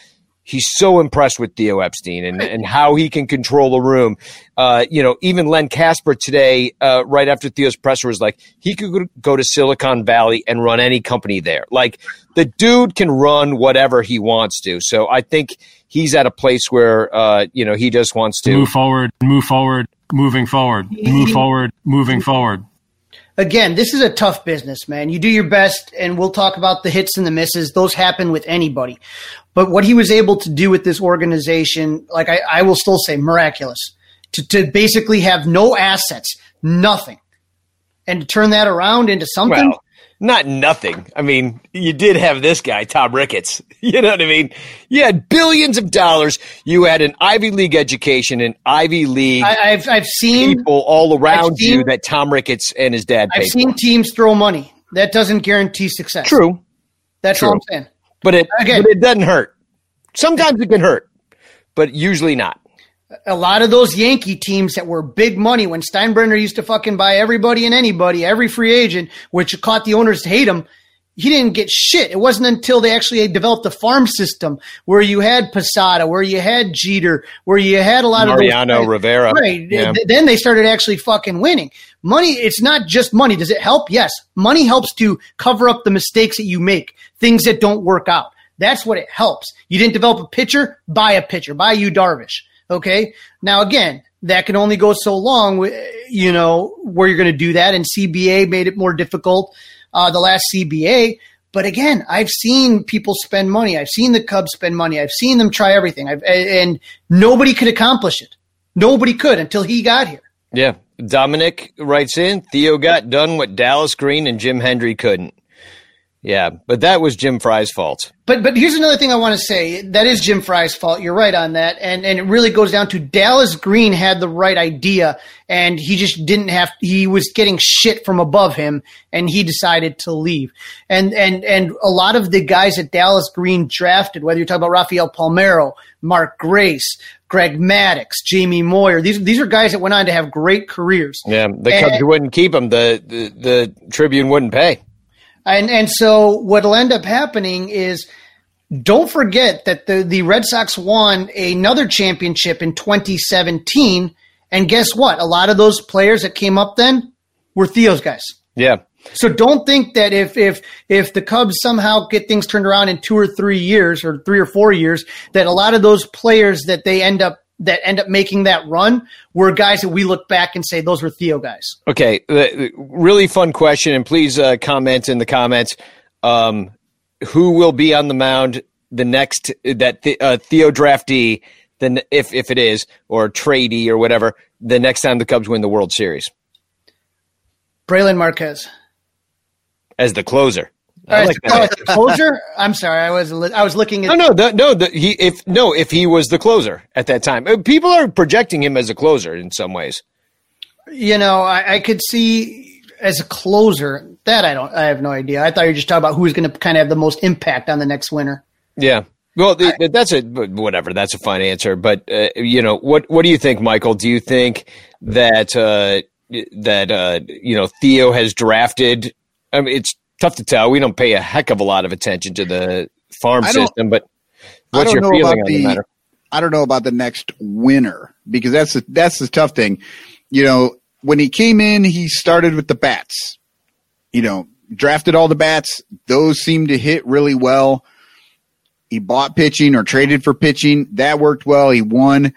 He's so impressed with Theo Epstein and, and how he can control a room. Uh, you know, even Len Kasper today, uh, right after Theo's presser, was like, he could go- go to Silicon Valley and run any company there. Like, the dude can run whatever he wants to. So I think he's at a place where, uh, you know, he just wants to. Move forward, move forward, moving forward, move forward, moving forward. again, this is a tough business, man. You do your best, and we'll talk about the hits and the misses. Those happen with anybody. But what he was able to do with this organization, like I, I will still say, miraculous. To, to basically have no assets, nothing, and to turn that around into something. Well, not nothing. I mean, you did have this guy, Tom Ricketts. <laughs> You know what I mean? You had billions of dollars. You had an Ivy League education, an Ivy League I, I've I've seen people all around seen- you that Tom Ricketts and his dad I've seen for. teams throw money. That doesn't guarantee success. True, That's true. all I'm saying. But it Again- but it doesn't hurt. Sometimes it can hurt, but usually not. a lot of those Yankee teams that were big money when Steinbrenner used to fucking buy everybody and anybody, every free agent, which caught the owners to hate him. he didn't get shit. It wasn't until they actually developed a farm system where you had Posada, where you had Jeter, where you had a lot Mariano of Mariano Rivera. Right. Yeah. Then they started actually fucking winning. Money, it's not just money. Does it help? Yes. Money helps to cover up the mistakes that you make, things that don't work out. That's what it helps. You didn't develop a pitcher, buy a pitcher, buy you Darvish. Okay. Now again, that can only go so long, you know, where you're going to do that. And CBA made it more difficult uh, the last CBA. But again, I've seen people spend money. I've seen the Cubs spend money. I've seen them try everything. I've, and nobody could accomplish it. Nobody could until he got here. Yeah. Dominic writes in Theo got done what Dallas Green and Jim Hendry couldn't. Yeah, but that was Jim Frey's fault. But but here's another thing I want to say. That is Jim Frey's fault. You're right on that. And and it really goes down to Dallas Green had the right idea and he just didn't have he was getting shit from above him and he decided to leave. And and and a lot of the guys that Dallas Green drafted, whether you're talking about Rafael Palmeiro, Mark Grace, Greg Maddux, Jamie Moyer, these these are guys that went on to have great careers. Yeah, the Cubs And- wouldn't keep him. The, the the Tribune wouldn't pay. And and so what'll end up happening is don't forget that the, the Red Sox won another championship in 2017. And guess what? A lot of those players that came up then were Theo's guys. Yeah. So don't think that if if if the Cubs somehow get things turned around in two or three years or three or four years, that a lot of those players that they end up that end up making that run were guys that we look back and say those were Theo guys. Okay, uh, really fun question, and please uh, comment in the comments. Um, who will be on the mound the next that the, uh, Theo draftee? Then, if if it is or tradee or whatever, the next time the Cubs win the World Series Brailyn Marquez. as the closer. I like oh, that. closer. I'm sorry, I was li- I was looking at No, no, the, no. The, he if no, if he was the closer at that time, Uh, people are projecting him as a closer in some ways. you know I, I could see as a closer that I don't I have no idea. I thought you were just talking about who's going to kind of have the most impact on the next winner. Yeah. Well, the, that's a whatever. That's a fine answer. But uh, you know, what what do you think, Michael? Do you think that uh, that uh, you know Theo has drafted? I mean, it's tough to tell. We don't pay a heck of a lot of attention to the farm system, but I what's don't your know feeling about on the the- matter? I don't know about the next winner because that's the, that's the tough thing. You know, when he came in, he started with the bats. You know, drafted all the bats. Those seemed to hit really well. He bought pitching or traded for pitching. That worked well. He won.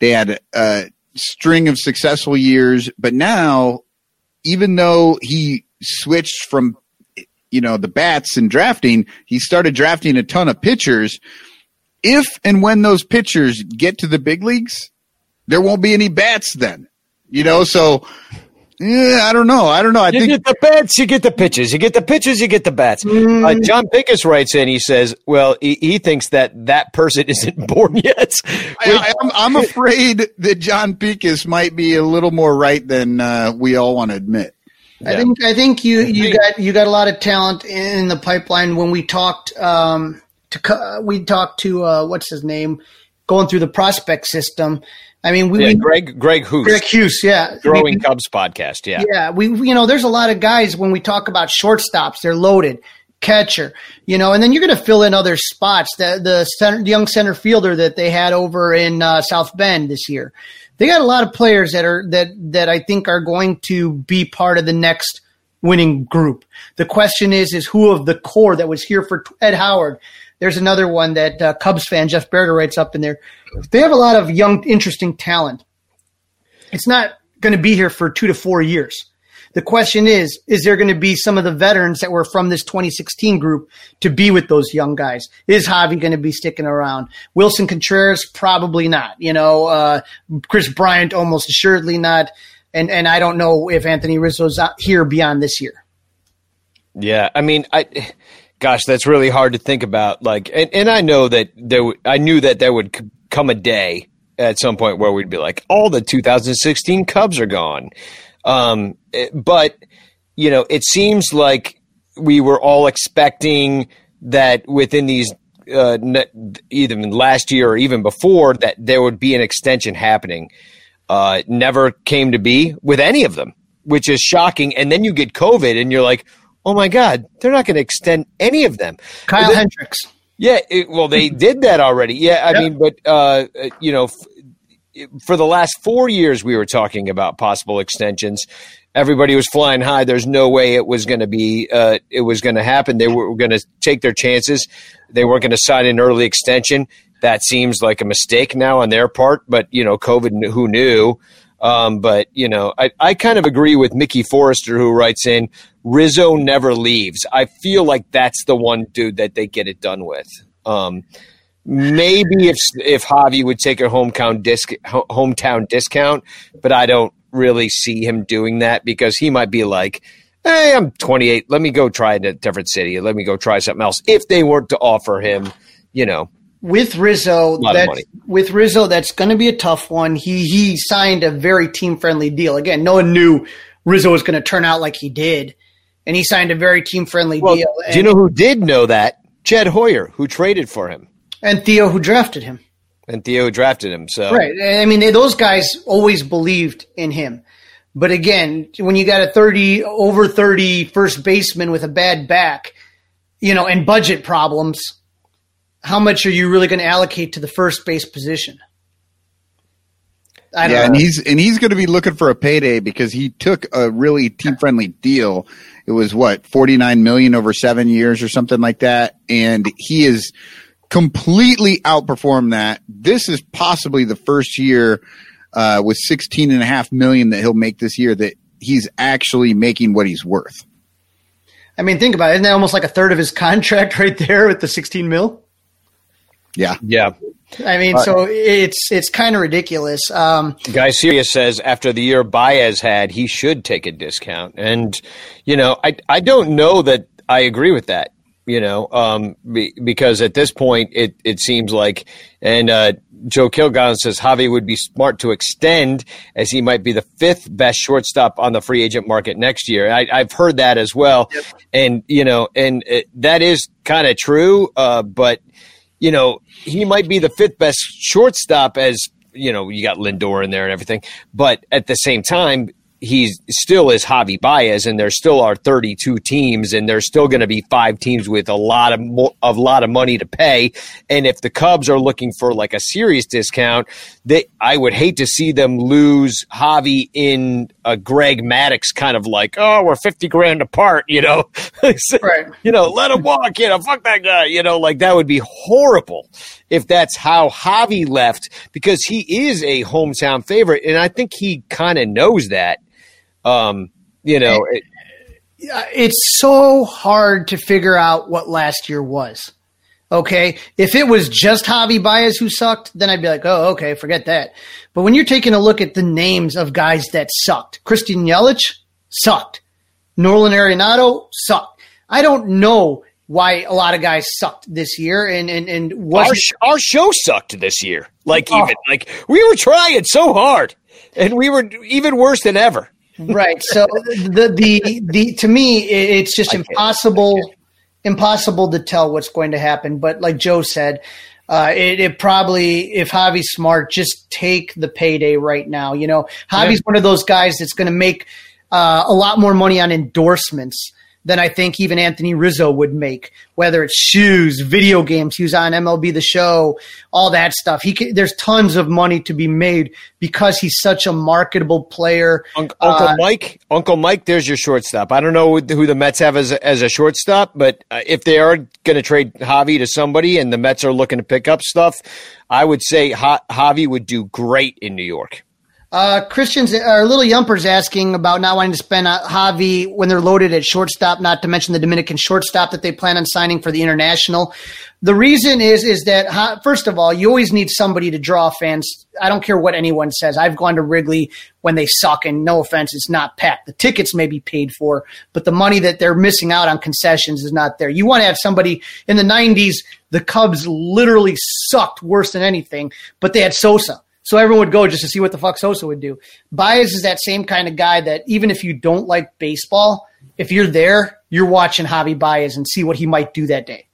They had a string of successful years, but now, even though he switched from, you know, the bats and drafting, he started drafting a ton of pitchers if and when those pitchers get to the big leagues, there won't be any bats then. You know, so yeah, I don't know. I don't know. I You think get the bats, you get the pitches. You get the pitches, you get the bats. Mm. Uh, John Pickus writes in. He says, "Well, he, he thinks that that person <laughs> isn't born yet." I, I'm, I'm afraid that John Pickus might be a little more right than uh, we all want to admit. I think I think you you got you got a lot of talent in the pipeline. When we talked um, to we talked to uh, what's his name, going through the prospect system. I mean, we, yeah, we Greg Greg Hoos, Greg Hughes, yeah, growing We- Cubs podcast. Yeah, Yeah, we you know there's a lot of guys when we talk about shortstops, they're loaded. Catcher, you know, and then you're going to fill in other spots. The the center, the young center fielder that they had over in uh, South Bend this year, they got a lot of players that are that that I think are going to be part of the next winning group. The question is, is who of the core that was here for Ed Howard? There's another one that uh, Cubs fan Jeff Berger writes up in there. They have a lot of young, interesting talent. It's not going to be here for two to four years. The question is, is there going to be some of the veterans that were from this 2016 group to be with those young guys? Is Javi going to be sticking around? Willson Contreras, probably not. You know, uh, Kris Bryant, almost assuredly not. And, and I don't know if Anthony Rizzo's here beyond this year. Yeah, I mean, I, gosh, that's really hard to think about. Like, and, and I know that there, w- I knew that there would c- come a day at some point where we'd be like, all the 2016 Cubs are gone. Um, eh, but you know, it seems like we were all expecting that within these. Uh, last year or even before that there would be an extension happening uh, never came to be with any of them, which is shocking. And then you get COVID and you're like, oh my God, they're not going to extend any of them. Kyle They- Hendricks. Yeah, it, well, they <laughs> did that already. Yeah, I Yep. mean, but uh, uh, you know, for the last four years, we were talking about possible extensions. Everybody was flying high. There's no way it was going to be. Uh, it was going to happen. They were going to take their chances. They weren't going to sign an early extension. That seems like a mistake now on their part. But you know, COVID, who knew? Um, but you know, I, I kind of agree with Mickey Forrester, who writes in Rizzo never leaves. I feel like that's the one dude that they get it done with. Um, maybe if if Javi would take a hometown disc hometown discount, but I don't really see him doing that because he might be like, "Hey, I'm 28. Let me go try in a different city. Let me go try something else." If they were to offer him, you know, with Rizzo, that's, with Rizzo, that's going to be a tough one. He he signed a very team friendly deal. Again, no one knew Rizzo was going to turn out like he did, and he signed a very team friendly well, deal. do you know who did know that? Jed Hoyer, who traded for him, and Theo, who drafted him, and Theo drafted him. So right? I mean, they, those guys always believed in him. But again, when you got a thirty over 30 first baseman with a bad back, you know, and budget problems, how much are you really going to allocate to the first base position? I don't Yeah, know. and he's and he's going to be looking for a payday because he took a really team friendly deal. It was what forty nine million over seven years or something like that, and he is completely outperformed that. This is possibly the first year uh, with sixteen and a half million that he'll make this year that he's actually making what he's worth. I mean, think about it. Isn't that almost like a third of his <laughs> contract right there with the 16 mil? Yeah, yeah. I mean, so it's it's kind of ridiculous. Um, Guy Sirius says after the year Baez had, he should take a discount, and you know, I I don't know that I agree with that. You know, um, be, because at this point, it it seems like, and uh, Joe Kilgallen says Javi would be smart to extend, as he might be the fifth best shortstop on the free agent market next year. I, I've heard that as well, and you know, and it, that is kind of true, uh, but you know, he might be the fifth best shortstop as, you know, you got Lindor in there and everything. But at the same time, he's still is Javi Baez, and there still are 32 teams, and there's still going to be five teams with a lot of mo- a lot of money to pay. And if the Cubs are looking for like a serious discount, they I would hate to see them lose Javi in a Greg Maddux kind of like, oh, we're 50 grand apart, you know, <laughs> Right. You know, let him walk, you know, fuck that guy, you know, like that would be horrible if that's how Javi left because he is a hometown favorite, and I think he kind of knows that. Um, you know, it, it's so hard to figure out what last year was. Okay, if it was just Javi Baez who sucked, then I'd be like, oh, okay, forget that. But when you're taking a look at the names of guys that sucked, Christian Yelich sucked, Nolan Arenado sucked. I don't know why a lot of guys sucked this year, and and and our sh- our show sucked this year. Like Oh. even like we were trying so hard, and we were even worse than ever. Right. So the the the to me, it's just impossible impossible to tell what's going to happen. But like Joe said, uh, it, it probably if Javi's smart, just take the payday right now. You know, Javi's one of those guys that's going to make uh, a lot more money on endorsements than I think even Anthony Rizzo would make. Whether it's shoes, video games, he was on MLB The Show, all that stuff. He can, there's tons of money to be made because he's such a marketable player. Uncle Uh, Mike, Uncle Mike, there's your shortstop. I don't know who the Mets have as a, as a shortstop, but uh, if they are going to trade Javi to somebody and the Mets are looking to pick up stuff, I would say ha- Javi would do great in New York. Uh, Christians or Little Yumpers asking about not wanting to spend uh, Javi when they're loaded at shortstop. Not to mention the Dominican shortstop that they plan on signing for the international. The reason is is that first of all, you always need somebody to draw fans. I don't care what anyone says. I've gone to Wrigley when they suck, and no offense, it's not packed. The tickets may be paid for, but the money that they're missing out on concessions is not there. You want to have somebody in the '90s. The Cubs literally sucked worse than anything, but they had Sosa. So everyone would go just to see what the fuck Sosa would do. Baez is that same kind of guy that even if you don't like baseball, if you're there, you're watching Javi Baez and see what he might do that day.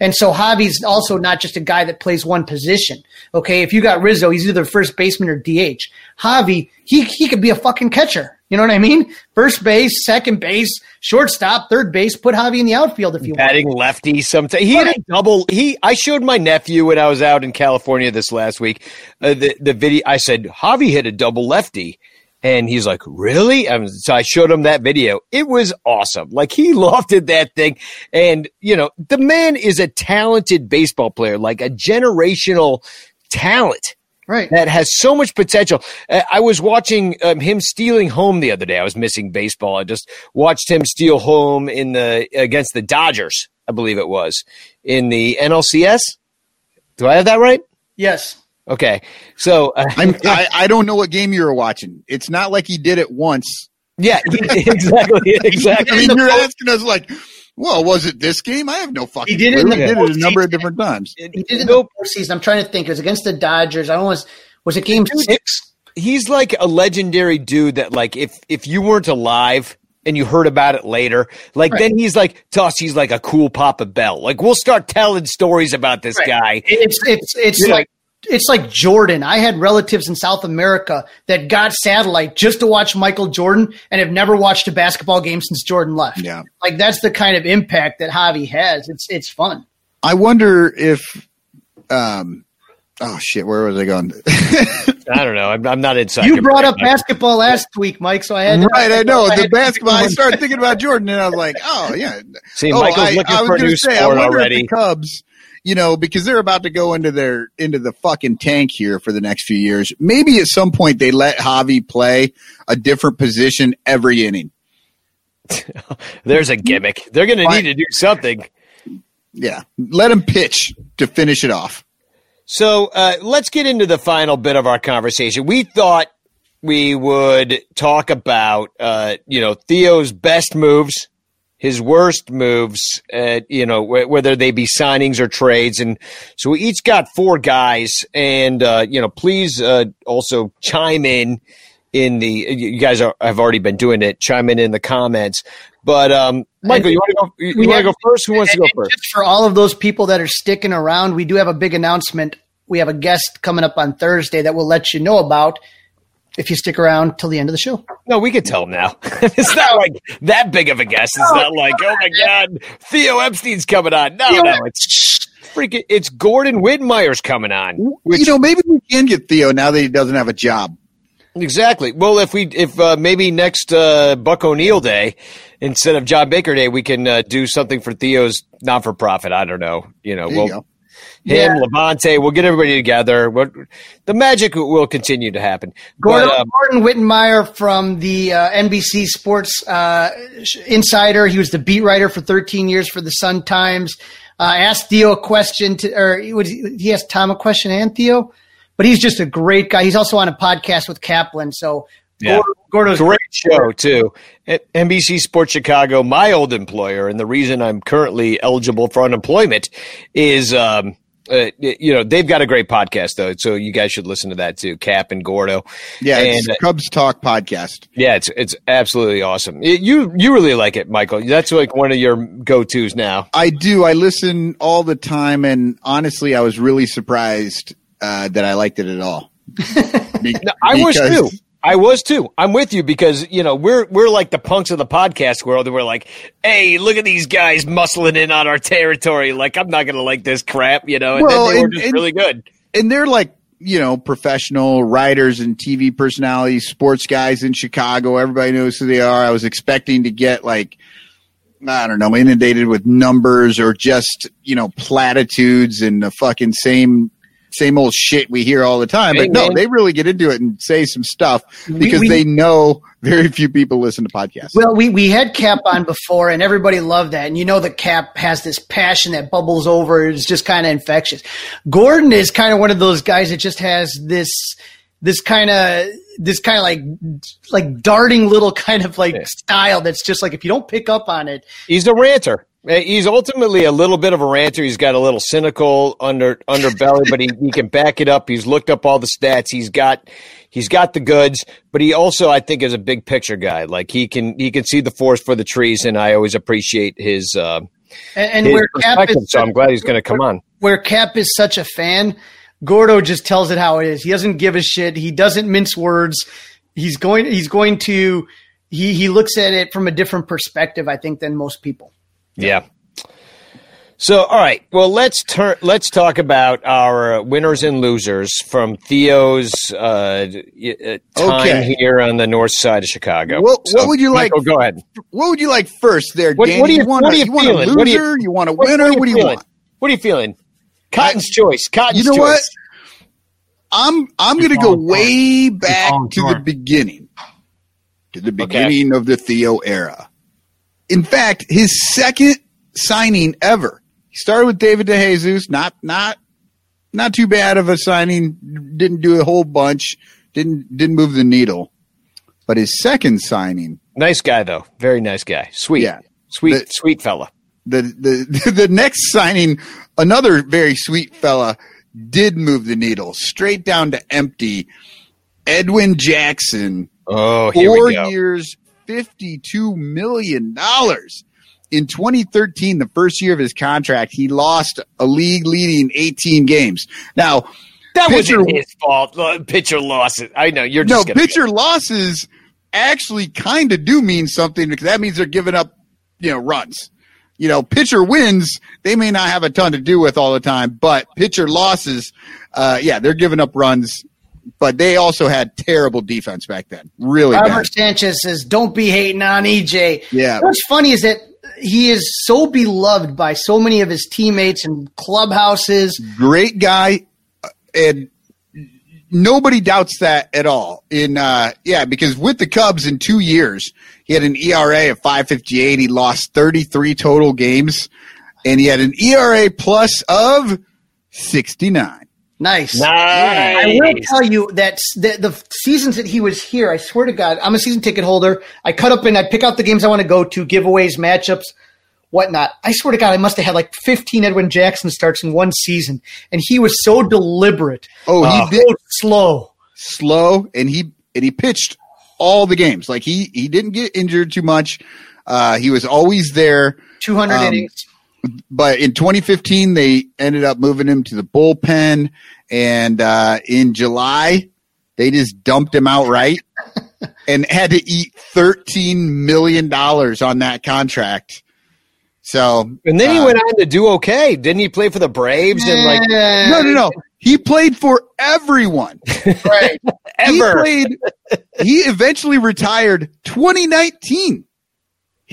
And so Javi's also not just a guy that plays one position. Okay. If you got Rizzo, he's either first baseman or DH. Javi, he, he could be a fucking catcher. You know what I mean? First base, second base, shortstop, third base. Put Javi in the outfield if you Batting want. lefty sometimes. He had a double. He. I showed my nephew when I was out in California this last week. Uh, the the video. I said Javi hit a double lefty. And he's like, really? So I showed him that video. It was awesome. Like he <laughs> lofted that thing. And, you know, the man is a talented baseball player, like a generational talent Right. that has so much potential. Uh, I was watching um, him stealing home the other day. I was missing baseball. I just watched him steal home in the against the Dodgers, I believe it was in the NLCS. Do I have that right? Yes. Okay, so uh, <laughs> I'm, I, I don't know what game you were watching. It's not like he did it once. yeah, <laughs> exactly, exactly. <laughs> I mean, you're asking us like, well, was it this game? I have no fucking. He did it clue. in the He did it a number of different times. He did it in the postseason. I'm trying to think. It was against the Dodgers. I almost was it game six? he's like a legendary dude that like if if you weren't alive and you heard about it later like Right. then he's like to us he's like a cool papa bell like we'll start telling stories about this Right. guy It's it's it's You know- like it's like Jordan. I had relatives in South America that got satellite just to watch Michael Jordan and have never watched a basketball game since Jordan left. Yeah. Like that's the kind of impact that Javi has. It's it's fun. I wonder if, um, oh shit, where was I going? <laughs> i don't know i'm, I'm not inside You brought brain, up Mike. basketball last week, Mike, so I had to, right, I know had the basketball. I started thinking about Jordan, and I was like, oh yeah. <laughs> see oh, michael's I, looking I for a gonna new say, I sport wonder already If the Cubs, you know, because they're about to go into their into the fucking tank here for the next few years. Maybe at some point they let Javi play a different position every inning. <laughs> there's a gimmick they're gonna need to do something Yeah, let him pitch to finish it off. So uh, let's get into the final bit of our conversation. We thought we would talk about, uh, you know, Theo's best moves, his worst moves, uh, you know, wh- whether they be signings or trades. And so we each got four guys. And, uh, you know, please uh, also chime in in the, you guys are, have already been doing it, chime in in the comments. But, um, Michael, you want to go, you, want to go first? Who wants to go first? For all of those people that are sticking around, we do have a big announcement. We have a guest coming up on Thursday that we'll let you know about if you stick around till the end of the show. No, we can tell him now. <laughs> it's not like that big of a guess. It's not like, oh my God, Theo Epstein's coming on. No, no, it's freaking, it's Gordon Wittenmyer's coming on. Which, you know, maybe we can get Theo now that he doesn't have a job. exactly. Well, if we, if uh, maybe next uh, Buck O'Neil Day instead of John Baker Day, we can uh, do something for Theo's not for profit. I don't know. You know, There we'll, you him, Levante, we'll get everybody together. What the magic will continue to happen. Gordon, But, um, Gordon Wittenmyer from the uh, NBC Sports uh, Insider. He was the beat writer for 13 years for the Sun Times. Uh, asked Theo a question to, or he he asked Tom a question and Theo, but he's just a great guy. He's also on a podcast with Kaplan. So Yeah. Gordo's great show too. At NBC Sports Chicago, my old employer, and the reason I'm currently eligible for unemployment is, um, uh, you know, they've got a great podcast though, so you guys should listen to that too. Cap and Gordo, Yeah, and uh, Cubs Talk podcast. yeah, it's it's absolutely awesome. It- you you really like it, Michael. That's like one of your go tos now. I do. I listen all the time, and honestly, I was really surprised uh, that I liked it at all. <laughs> Be- No, I was too. I was too. I'm with you because you know we're we're like the punks of the podcast world, and we're like, hey, look at these guys muscling in on our territory. Like I'm not gonna like this crap, you know. And Well, then they were and- just and- really good. and they're like you know professional writers and TV personalities, sports guys in Chicago. Everybody knows who they are. I was expecting to get like I don't know inundated with numbers or just you know platitudes and the fucking same same old shit we hear all the time. But no, Amen. they really get into it and say some stuff because we- they know very few people listen to podcasts. Well, we, we had Cap on before, and everybody loved that. And you know that Cap has this passion that bubbles over. It's just kind of infectious. Gordon is kind of one of those guys that just has this this kind of this kind of like like darting little kind of like style that's just like if you don't pick up on it, He's a ranter. Uh, He's ultimately a little bit of a ranter. He's got a little cynical under underbelly, but he, he can back it up. He's looked up all the stats. He's got he's got the goods, but he also I think is a big picture guy. Like he can he can see the forest for the trees, and I always appreciate his uh, And, and his where Cap is So I'm glad he's going to come on. where Cap is such a fan, Gordo just tells it how it is. He doesn't give a shit. He doesn't mince words. He's going. He's going to. He he looks at it from a different perspective, I think, than most people. Yeah. So, all right. Well, let's turn. Let's talk about our uh, winners and losers from Theo's uh, uh, time Okay. here on the north side of Chicago. What- what would you like- Michael, go ahead. What would you like first, there, What- Danny? what do you- want what are you want a feeling? loser? What do you- you, want a winner? what, What, do you feeling? want? What are you feeling? Cotton's choice. Cotton's choice. You know choice. what? I'm I'm going to go falling way back to the beginning, to the beginning of the Theo era. In fact, his second signing ever. He started with David DeJesus, not not not too bad of a signing. Didn't do a whole bunch. Didn't didn't move the needle. But his second signing, Nice guy, though. Very nice guy. Sweet. Yeah. Sweet, The- sweet fella. the the <laughs> the next signing, another very sweet fella, did move the needle straight down to empty. Edwin Jackson, Oh, here four we go. years, fifty-two million dollars. In 2013, the first year of his contract, he lost a league-leading 18 games. Now, That Pitcher- wasn't his fault. Pitcher losses. I know. You're no pitcher losses actually kind of do mean something because that means they're giving up, you know, runs. You know, pitcher wins, they may not have a ton to do with all the time, but pitcher losses, uh, yeah, they're giving up runs. But they also had terrible defense back then. Really bad. Robert Sanchez says, "Don't be hating on EJ." Yeah. What's funny is that he is so beloved by so many of his teammates and clubhouses. Great guy, uh, and nobody doubts that at all. In uh, yeah, because with the Cubs in two years, he had an ERA of five fifty eight. He lost thirty three total games, and he had an ERA plus of sixty nine. Nice. Nice. I will tell you that the, the seasons that he was here, I swear to God, I'm a season ticket holder. I cut up and I pick out the games I want to go to, giveaways, matchups, whatnot. I swear to God, I must have had like 15 Edwin Jackson starts in one season, and he was so deliberate, Oh, he Oh. did so slow. slow, and he and he pitched all the games. Like he he didn't get injured too much. Uh, he was always there. 200 Um, innings. But in 2015 they ended up moving him to the bullpen and uh, in july they just dumped him outright <laughs> and had to eat 13 million dollars on that contract so And then he uh, went on to do okay. Didn't he play for the Braves and like no no no he played for everyone <laughs> right. ever? he played he eventually retired 2019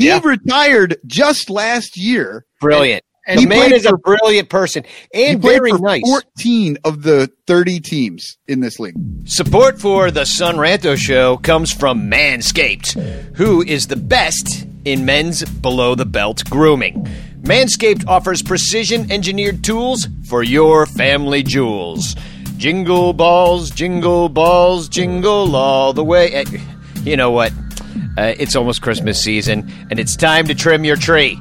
he Yeah. retired just last year Brilliant. And the he man played is a brilliant person and very for nice. 14 of the 30 teams in this league Support for the Son Ranto Show comes from Manscaped, who is the best in men's below the belt grooming. Manscaped offers precision engineered tools for your family jewels. Jingle balls, jingle balls, jingle all the way. You know what? Uh, it's almost Christmas season, and it's time to trim your tree.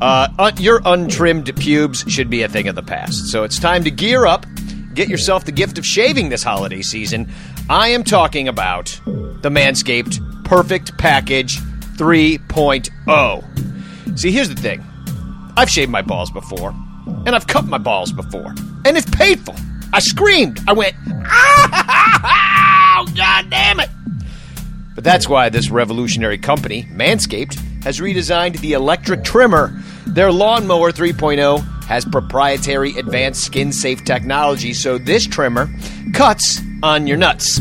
Uh, un- your untrimmed pubes should be a thing of the past. So it's time to gear up, get yourself the gift of shaving this holiday season. I am talking about the Manscaped Perfect Package 3.0. See, here's the thing I've shaved my balls before, and I've cut my balls before, and it's painful. I screamed. I went, <laughs> oh, God damn it. But that's why this revolutionary company, Manscaped, has redesigned the electric trimmer. Their Lawnmower 3.0 has proprietary advanced skin safe technology, so this trimmer cuts on your nuts.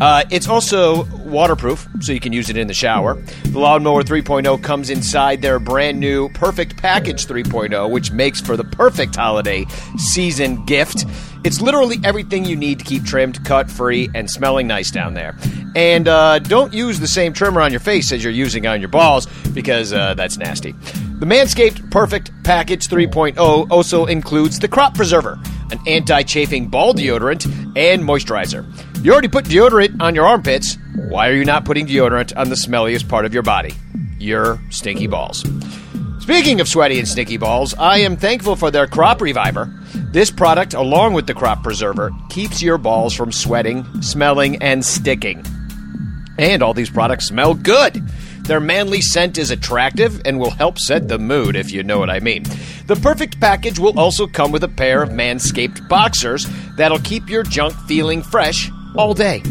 Uh, it's also waterproof, so you can use it in the shower. The Lawnmower 3.0 comes inside their brand new Perfect Package 3.0, which makes for the perfect holiday season gift. It's literally everything you need to keep trimmed, cut free, and smelling nice down there. And uh, don't use the same trimmer on your face as you're using on your balls because uh, that's nasty. The Manscaped Perfect Package 3.0 also includes the Crop Preserver, an anti chafing ball deodorant and moisturizer. You already put deodorant on your armpits. Why are you not putting deodorant on the smelliest part of your body? Your stinky balls. Speaking of sweaty and sticky balls, I am thankful for their Crop Reviver. This product, along with the Crop Preserver, keeps your balls from sweating, smelling, and sticking. And all these products smell good. Their manly scent is attractive and will help set the mood, if you know what I mean. The perfect package will also come with a pair of Manscaped boxers that'll keep your junk feeling fresh all day.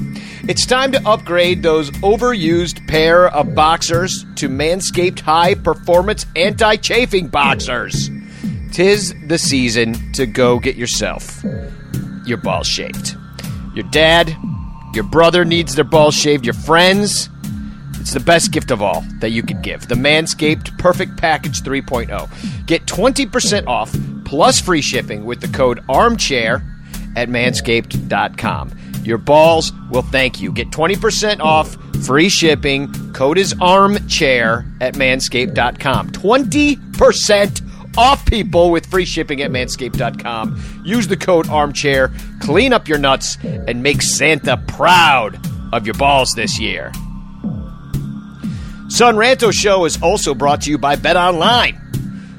It's time to upgrade those overused pair of boxers to Manscaped high performance anti chafing boxers. Tis the season to go get yourself your balls shaved. Your dad, your brother needs their balls shaved, your friends. It's the best gift of all that you could give. The Manscaped Perfect Package 3.0. Get 20% off plus free shipping with the code ARMCHAIR at manscaped.com. Your balls will thank you. Get 20% off, free shipping. Code is ARMCHAIR at manscaped.com. 20% off people with free shipping at manscaped.com. Use the code armchair, clean up your nuts, and make Santa proud of your balls this year. Son Ranto Show is also brought to you by Bet Online.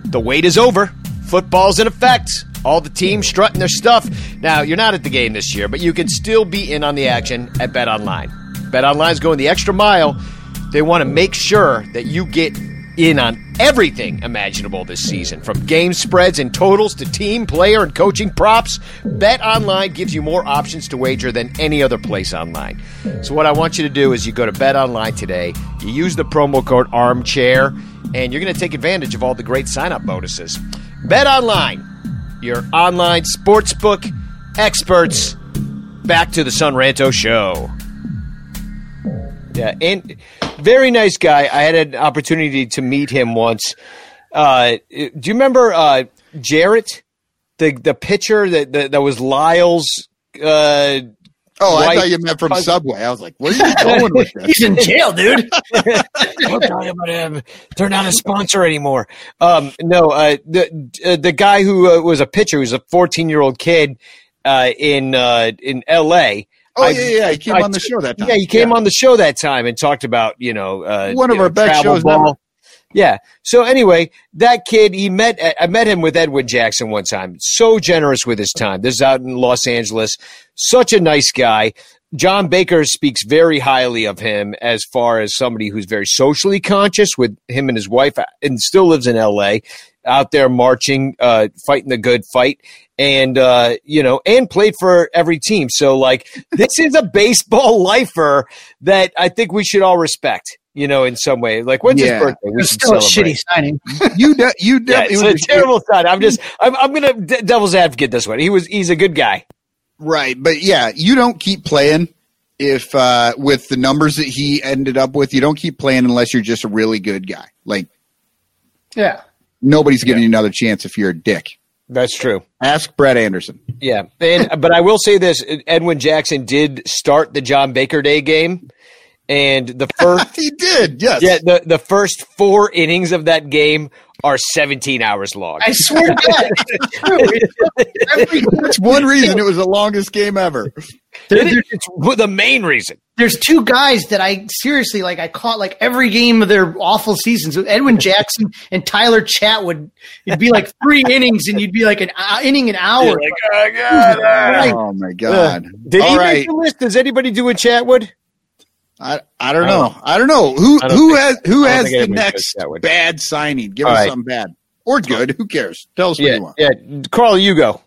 The wait is over. Football's in effect. All the teams strutting their stuff. Now, you're not at the game this year, but you can still be in on the action at Bet Online. Bet Online's going the extra mile. They want to make sure that you get in on everything imaginable this season, from game spreads and totals to team, player, and coaching props. Bet Online gives you more options to wager than any other place online. So, what I want you to do is you go to Bet Online today, you use the promo code Armchair, and you're going to take advantage of all the great sign up bonuses. Bet Online, your online sportsbook experts. Back to the Son Ranto Show. Yeah, and very nice guy. I had an opportunity to meet him once. Uh, do you remember uh, Jarrett, the the pitcher that that, that was Lyle's? Uh, Oh, I thought you meant from Subway. I was like, where are you going with <laughs> this? He's in jail, dude. We're talking about him. They're not a sponsor anymore. Um, no, uh, the uh, the guy who uh, was a pitcher, who was a 14 year old kid uh, in uh, in L.A. Oh, I- yeah, yeah. He came I- on the show that time. Yeah, he came on the show that time and talked about you know uh, One of our know, best shows. Yeah. So anyway, that kid, he met. I met him with Edwin Jackson one time. So generous with his time. This is out in Los Angeles. Such a nice guy. John Baker speaks very highly of him as far as somebody who's very socially conscious with him and his wife, and still lives in L.A. Out there marching, uh, fighting the good fight, and uh, you know, and played for every team. So like, this is a baseball <laughs> lifer that I think we should all respect. You know, in some way, like when's Yeah. his birthday? We It's should still a celebrate. shitty signing. <laughs> You, de- you Yeah, definitely it's was a terrible sign. I'm just, I'm, I'm gonna d- devil's advocate this one. He was, he's a good guy. Right, but yeah, you don't keep playing if uh, with the numbers that he ended up with. You don't keep playing unless you're just a really good guy. Like Yeah. nobody's giving you another chance if you're a dick. That's true. Ask Brett Anderson. Yeah, and but I will say this: Edwin Jackson did start the John Baker Day game, and the <laughs> first, He did, yes. yeah, the the first four innings of that game are 17 hours long. I swear to God. it's <laughs> true. Every- That's one reason it was the longest game ever. there- It- it's the main reason. there's two guys that I seriously like. I caught like every game of their awful seasons. with Edwin Jackson and Tyler Chatwood. It'd be like three innings, and you'd be like an uh, inning an hour. Right. Oh my god! Did he All make the list? Does anybody do a Chatwood? I, I don't know. I don't know who don't who think- has who has the next that bad signing. Give All us right. something bad or good. Who cares? Tell us what Yeah, you want. yeah. Carl, you go.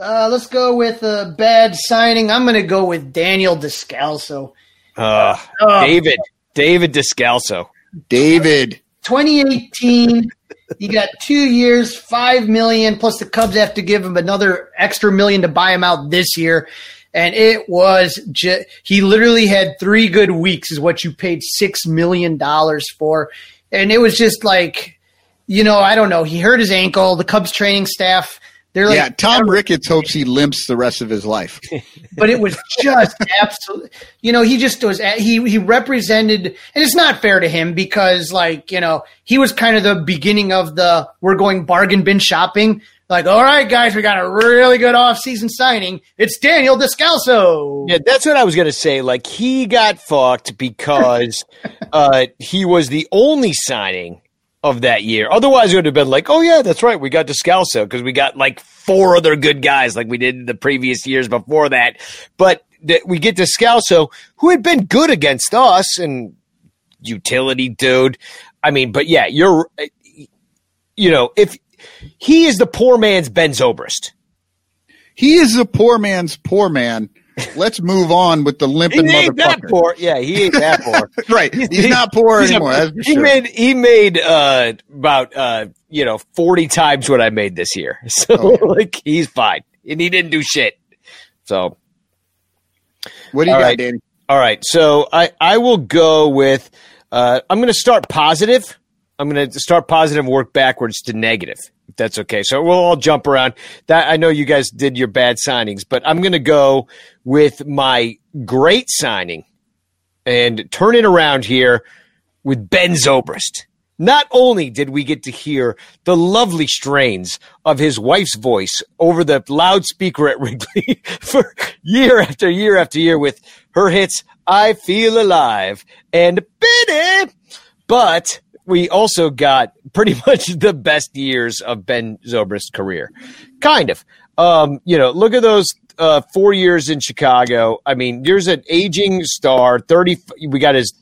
Uh, let's go with a bad signing. I'm going to go with Daniel Descalso. Uh, Oh. David, David Descalso. David. 2018. You got two years, five million, plus the Cubs have to give him another extra million to buy him out this year. And it was ju- he literally had three good weeks, is what you paid six million dollars for, and it was just like, you know, I don't know. He hurt his ankle. The Cubs training staff, they're like, yeah, Tom Ricketts hopes he limps the rest of his life. <laughs> but it was just absolutely you know he just was he he represented and it's not fair to him because like you know he was kind of the beginning of the we're going bargain bin shopping like all right guys we got a really good off-season signing it's daniel descalso Yeah, that's what I was gonna say. Like he got fucked because <laughs> uh, he was the only signing of that year. Otherwise, it would have been like, oh yeah, that's right, we got Descalso because we got like four other good guys like we did in the previous years before that. But th- we get Descalso, who had been good against us and utility dude. I mean, but yeah, you're, you know, if he is the poor man's Ben Zobrist. He is the poor man's poor man. Let's move on with the limping He ain't that motherfucker. poor. Yeah, he ain't that poor. <laughs> Right. He's, not poor He's a- anymore. for he sure. made he made uh, about uh, you know forty times what I made this year. <laughs> So Oh. like he's fine, and he didn't do shit. So what do you All got, right. Danny? all right, so I I will go with uh, I'm going to start positive. I'm going to start positive and work backwards to negative. If that's okay. So we'll all jump around. That I know you guys did your bad signings, but I'm going to go with my great signing and turn it around here with Ben Zobrist. Not only did we get to hear the lovely strains of his wife's voice over the loudspeaker at <laughs> Wrigley for year after year after year with her hits, I Feel Alive and Benny, but we also got pretty <laughs> much the best years of Ben Zobrist's career. Kind of. Um, you know, look at those uh, four years in Chicago. I mean, there's an aging star, 30, we got his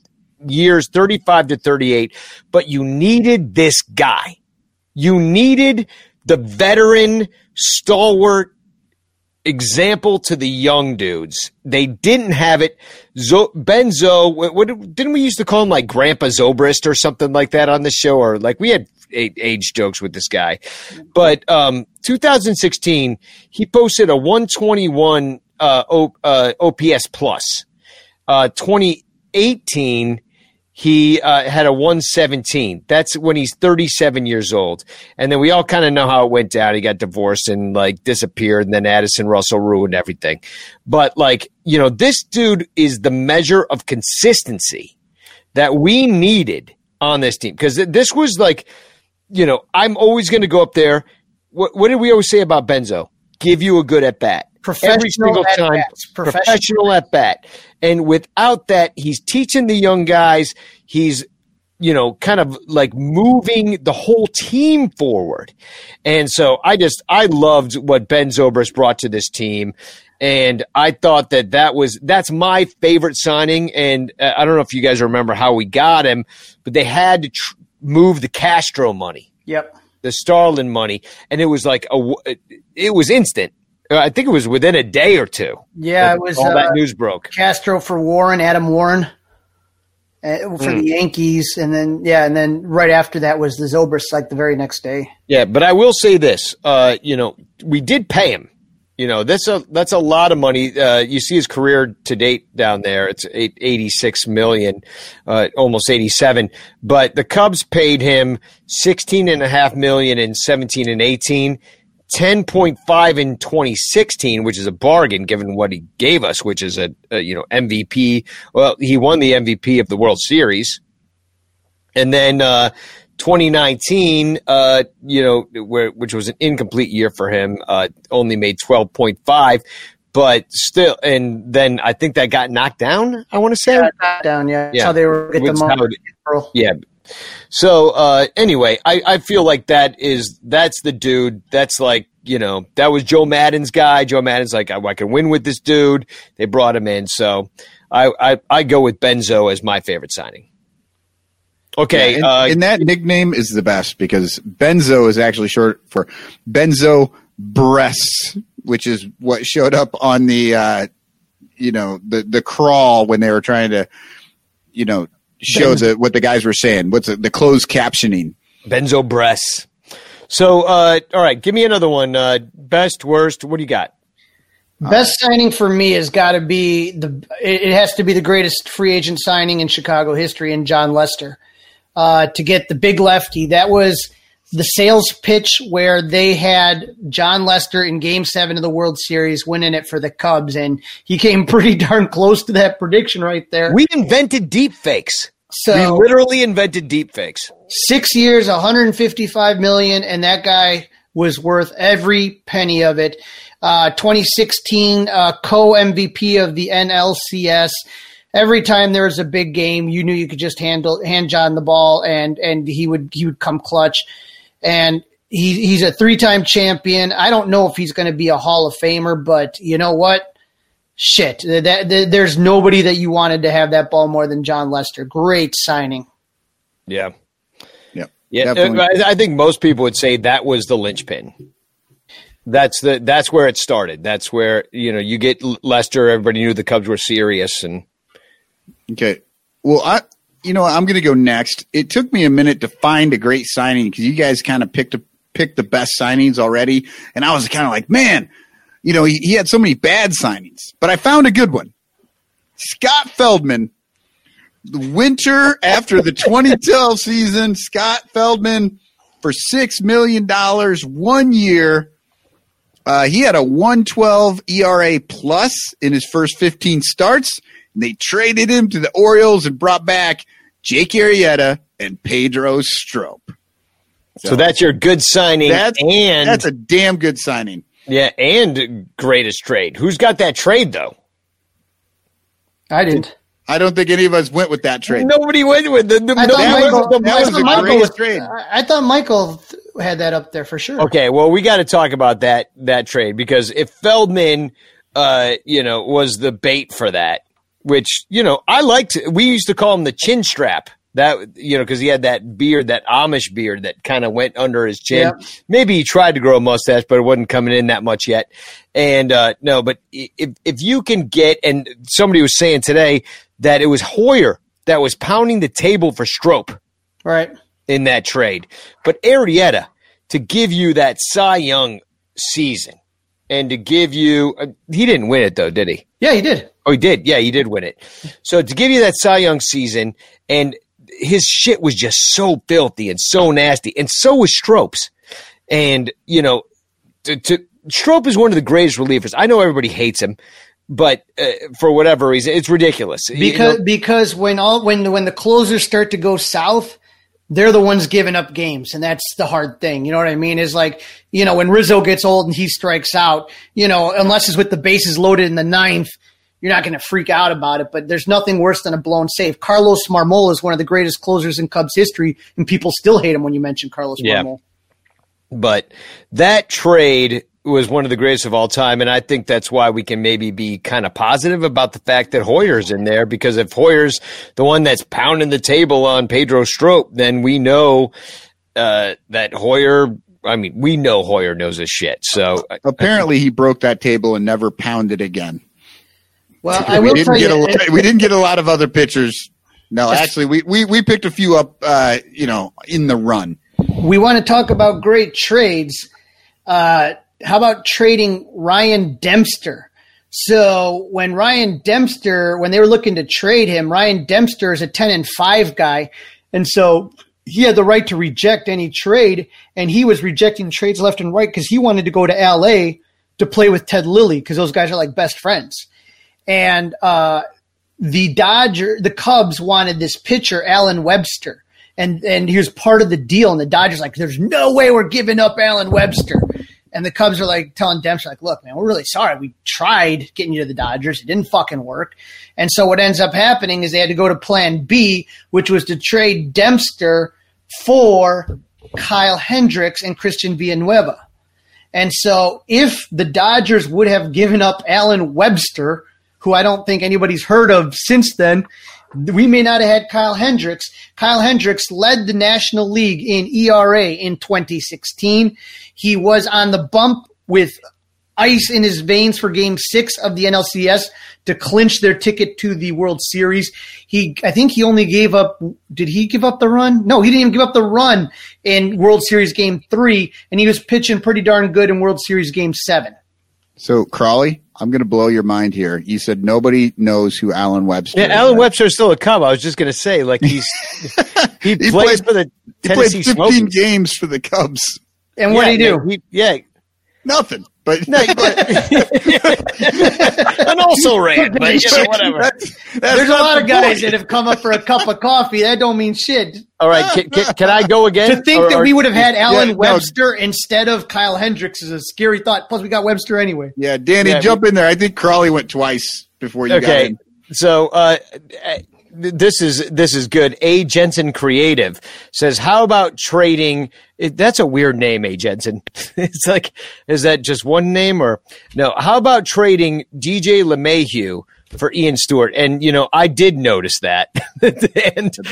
years 35 to 38, but you needed this guy. You needed the veteran, stalwart example to the young dudes. They didn't have it. Zo- Benzo, what, what didn't we used to call him like Grandpa Zobrist or something like that on the show? Or like we had age jokes with this guy. But um, 2016, he posted a 121 uh, o- uh, OPS plus. Uh, 2018, he uh, had a 117. That's when he's 37 years old. And then we all kind of know how it went down. He got divorced and like disappeared. And then Addison Russell ruined everything. But like, you know, this dude is the measure of consistency that we needed on this team. Because this was like, you know, I'm always going to go up there. What, what did we always say about Benzo? Give you a good at bat. Professional Every single at time. bats. Professional. Professional at bat. And without that, he's teaching the young guys. He's, you know, kind of like moving the whole team forward. And so I just, I loved what Ben Zobrist brought to this team. And I thought that that was, that's my favorite signing. And uh, I don't know if you guys remember how we got him, but they had to tr- move the Castro money Yep. the Starlin money, and it was like a, w- it was instant. Uh, I think it was within a day or two. Yeah, it was all uh, that news broke. Castro for Warren, Adam Warren uh, for Hmm. the Yankees, and then yeah, and then right after that was the Zobrist like the very next day. Yeah, but I will say this: uh, you know, we did pay him. You know, that's a that's a lot of money. Uh, you see his career to date down there; it's eight, 86 million, uh, almost eighty seven. But the Cubs paid him sixteen and a half million in seventeen and eighteen. 10.5 in 2016 which is a bargain given what he gave us which is a, a you know MVP well he won the MVP of the World Series and then uh, 2019, uh, you know, where, which was an incomplete year for him, uh, only made 12.5, but still, and then I think that got knocked down. I want to say, Yeah, down. Yeah, that's Yeah. how they were get the money. Howard. Yeah. So uh, anyway, I, I feel like that is that's the dude. That's like you know that was Joe Maddon's guy. Joe Maddon's like I, I can win with this dude. They brought him in, so I I, I go with Benzo as my favorite signing. Okay, and, uh, and that nickname is the best because Benzo is actually short for Benzo breasts, which is what showed up on the uh, you know the the crawl when they were trying to you know show the what the guys were saying. What's the, the closed captioning? Benzo Bress. So, uh, all right, give me another one. Uh, best, worst. What do you got? Best signing for me has got to be the. It it has to be the greatest free agent signing in Chicago history, and Jon Lester, uh, to get the big lefty. That was the sales pitch where they had Jon Lester in Game Seven of the World Series, winning it for the Cubs, and he came <laughs> pretty darn close to that prediction right there. We invented deep fakes. So- we literally invented deep fakes. six years, 155 million, and that guy was worth every penny of it. Uh, 2016 uh, co MVP of the NLCS. Every time there was a big game, you knew you could just handle hand Jon the ball, and and he would he would come clutch. And he he's a three time champion. I don't know if he's going to be a Hall of Famer, but you know what? shit, that, that, there's nobody that you wanted to have that ball more than Jon Lester. Great signing. Yeah. Yep. Yeah, uh, Definitely. I, I think most people would say that was the linchpin. That's the that's where it started. That's where you know you get Lester. Everybody knew the Cubs were serious, and Okay. Well, I, you know, I'm going to go next. It took me a minute to find a great signing because you guys kind of picked a, picked the best signings already, and I was kind of like, man, you know, he, he had so many bad signings, but I found a good one. Scott Feldman. The winter after the 2012 <laughs> season, Scott Feldman for six million dollars one year. Uh, he had a 112 ERA plus in his first 15 starts. They traded him to the Orioles and brought back Jake Arrieta and Pedro Strop. so, that's your good signing. That's and that's a damn good signing. yeah, and greatest trade. Who's got that trade though? I didn't. I don't think any of us went with that trade. Nobody went with the. the I no, thought that was- Michael, that I was thought the Michael greatest was- trade. I I thought Michael had that up there for sure. Okay, well, we got to talk about that that trade because if Feldman, uh, you know, was the bait for that, which you know I liked. We used to call him the chin strap. That you know, because he had that beard, that Amish beard that kind of went under his chin. Yep. Maybe he tried to grow a mustache, but it wasn't coming in that much yet. And uh, no, but if if you can get, and somebody was saying today that it was Hoyer that was pounding the table for Strop Right. in that trade. But Arrieta, to give you that Cy Young season and to give you, uh, he didn't win it though, did he? Yeah, he did. Oh, he did. Yeah, he did win it. So to give you that Cy Young season, and his shit was just so filthy and so nasty, and so was Strop's. And you know, to, to Strop is one of the greatest relievers. I know everybody hates him, but uh, for whatever reason, it's ridiculous. You Because know, because when all when when the closers start to go south, they're the ones giving up games, and that's the hard thing. You know what I mean? Is like you know when Rizzo gets old and he strikes out, you know, unless it's with the bases loaded in the ninth, you're not going to freak out about it. But there's nothing worse than a blown save. Carlos Marmol is one of the greatest closers in Cubs history, and people still hate him when you mention Carlos Yeah. Marmol. But that trade was one of the greatest of all time, and I think that's why we can maybe be kind of positive about the fact that Hoyer's in there. Because if Hoyer's the one that's pounding the table on Pedro Strop, then we know uh, that Hoyer. I mean, we know Hoyer knows his shit. So Apparently, he broke that table and never pounded again. Well, I we will didn't get you, a lot, we didn't get a lot of other pitchers. No, actually, we, we we picked a few up. Uh, you know, in the run. we want to talk about great trades. Uh, how about trading Ryan Dempster? So when Ryan Dempster, when they were looking to trade him, Ryan Dempster is a 10 and 5 guy. And so he had the right to reject any trade. And he was rejecting trades left and right because he wanted to go to LA to play with Ted Lilly because those guys are like best friends. And, uh, the Dodger, the Cubs wanted this pitcher, Allen Webster, and and he was part of the deal. And the Dodgers like, there's no way we're giving up Allen Webster. And the Cubs are like telling Dempster, like, look, man, we're really sorry. We tried getting you to the Dodgers. It didn't fucking work. And so what ends up happening is they had to go to plan B, which was to trade Dempster for Kyle Hendricks and Christian Villanueva. And so if the Dodgers would have given up Allen Webster, who I don't think anybody's heard of since then, we may not have had Kyle Hendricks. Kyle Hendricks led the National League in ERA in 2016. He was on the bump with ice in his veins for game six of the NLCS to clinch their ticket to the World Series. He, I think he only gave up, did he give up the run? No, he didn't even give up the run in World Series game three, and he was pitching pretty darn good in World Series game seven. So Crawley, I'm going to blow your mind here. You said nobody knows who Allen Webster. yeah, is. Allen Webster's still a Cub. I was just going to say, like he's <laughs> he, He plays played- for the He played 15 Smokies. games for the Cubs. And what yeah, did he do? he- yeah, Nothing. But, No, but- <laughs> and also <laughs> ran, but you know, whatever. That's- that's There's a lot the of guys point. that have come up for a cup of coffee. That don't mean shit. All right, can, can, can I go again? To think Or- that or- we would have had Allen no. Webster instead of Kyle Hendricks is a scary thought. Plus, we got Webster anyway. Yeah, Danny, Yeah, jump in there. I think Crawley went twice before you got okay. in. So uh, this is this is good. A Jensen Creative says, "How about trading?" It, that's a weird name, A Jensen. <laughs> it's like, is that just one name or no? How about trading DJ LeMahieu for Ian Stewart? And you know, I did notice that, <laughs> and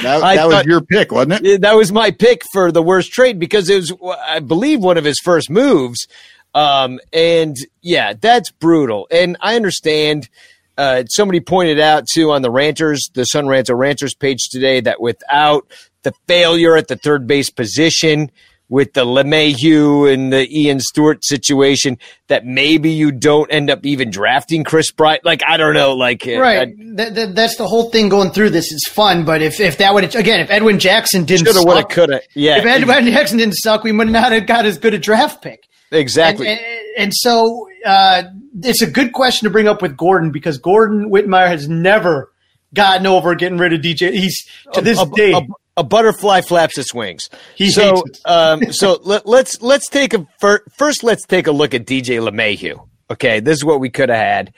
That, that was your pick, wasn't it? that was my pick for the worst trade because it was, I believe, one of his first moves. Um, and yeah, that's brutal. And I understand. Uh, somebody pointed out too on the Ranters, the Sun Ranter Ranters page today, that without the failure at the third base position, with the LeMahieu and the Ian Stewart situation, that maybe you don't end up even drafting Kris Bryant. Like I don't know, like uh, Right. That, that, that's the whole thing going through this. It's fun, but if, if that would again, if Edwin Jackson didn't shoulda, woulda, suck, coulda. Yeah, if Edwin Jackson didn't suck, we would not have got as good a draft pick. exactly. And, and, and so uh, it's a good question to bring up with Gordon because Gordon Wittenmyer has never gotten over getting rid of DJ. He's to this a, day. a, a butterfly flaps its wings. He so, um, so <laughs> let, let's let's take a fir- first. Let's take a look at DJ LeMahieu. Okay, this is what we could have had.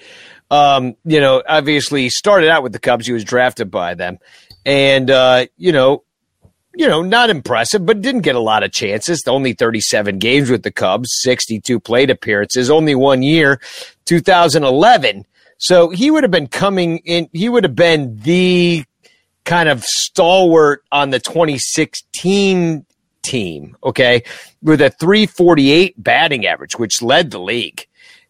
Um, you know, obviously he started out with the Cubs. He was drafted by them, and uh, you know, you know, not impressive, but didn't get a lot of chances. Only 37 games with the Cubs, 62 plate appearances, only one year, 2011. So he would have been coming in. He would have been the kind of stalwart on the 2016 team, okay, with a 348 batting average, which led the league.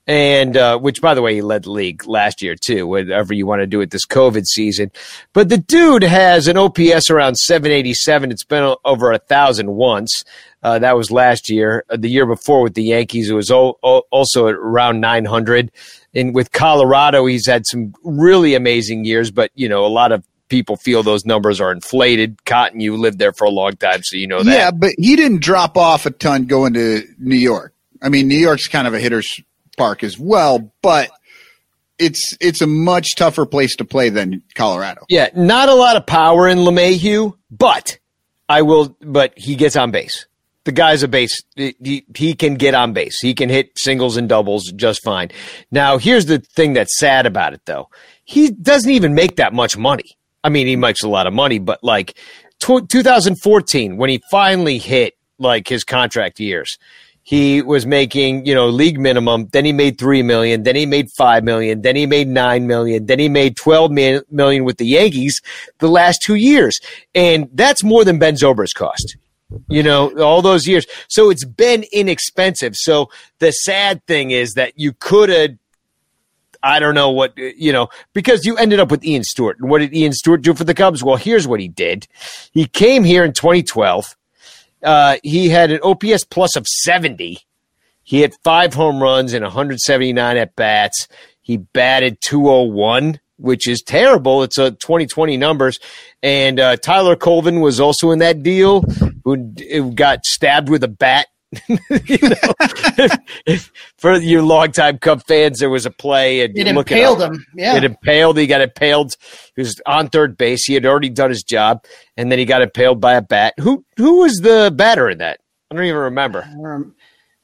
And uh, which, by the way, he led the league last year too. Whatever you want to do with this COVID season, but the dude has an OPS around 787. It's been over a thousand once. Uh, that was last year. Uh, the year before with the Yankees, it was o- o- also around 900. And with Colorado, he's had some really amazing years, but you know, a lot of people feel those numbers are inflated. Cotton, you lived there for a long time, so you know that. Yeah, but he didn't drop off a ton going to New York. I mean, New York's kind of a hitter's park as well, but it's it's a much tougher place to play than Colorado. Yeah, not a lot of power in LeMahieu, but I will. But he gets on base. The guy's a base. He, he can get on base. He can hit singles and doubles just fine. Now, here's the thing that's sad about it, though. He doesn't even make that much money. I mean, he makes a lot of money, but like tw 2014, when he finally hit like his contract years, he was making you know league minimum then he made 3 million then he made 5 million then he made 9 million then he made 12 million with the yankees the last two years and that's more than ben zobrist cost you know all those years so it's been inexpensive so the sad thing is that you could have I don't know what you know because you ended up with Ian Stewart. And what did Ian Stewart do for the Cubs? Well, here's what he did. He came here in 2012. Uh, he had an OPS plus of 70. He had five home runs and 179 at bats. He batted 201, which is terrible. It's a 2020 numbers. And uh, Tyler Colvin was also in that deal, who, who got stabbed with a bat. <laughs> you know, if, if, for your longtime Cub fans, there was a play and it you look impaled up. him. Yeah. It impaled. He got impaled. He was on third base. He had already done his job, and then he got impaled by a bat. Who who was the batter in that? I don't even remember. Um,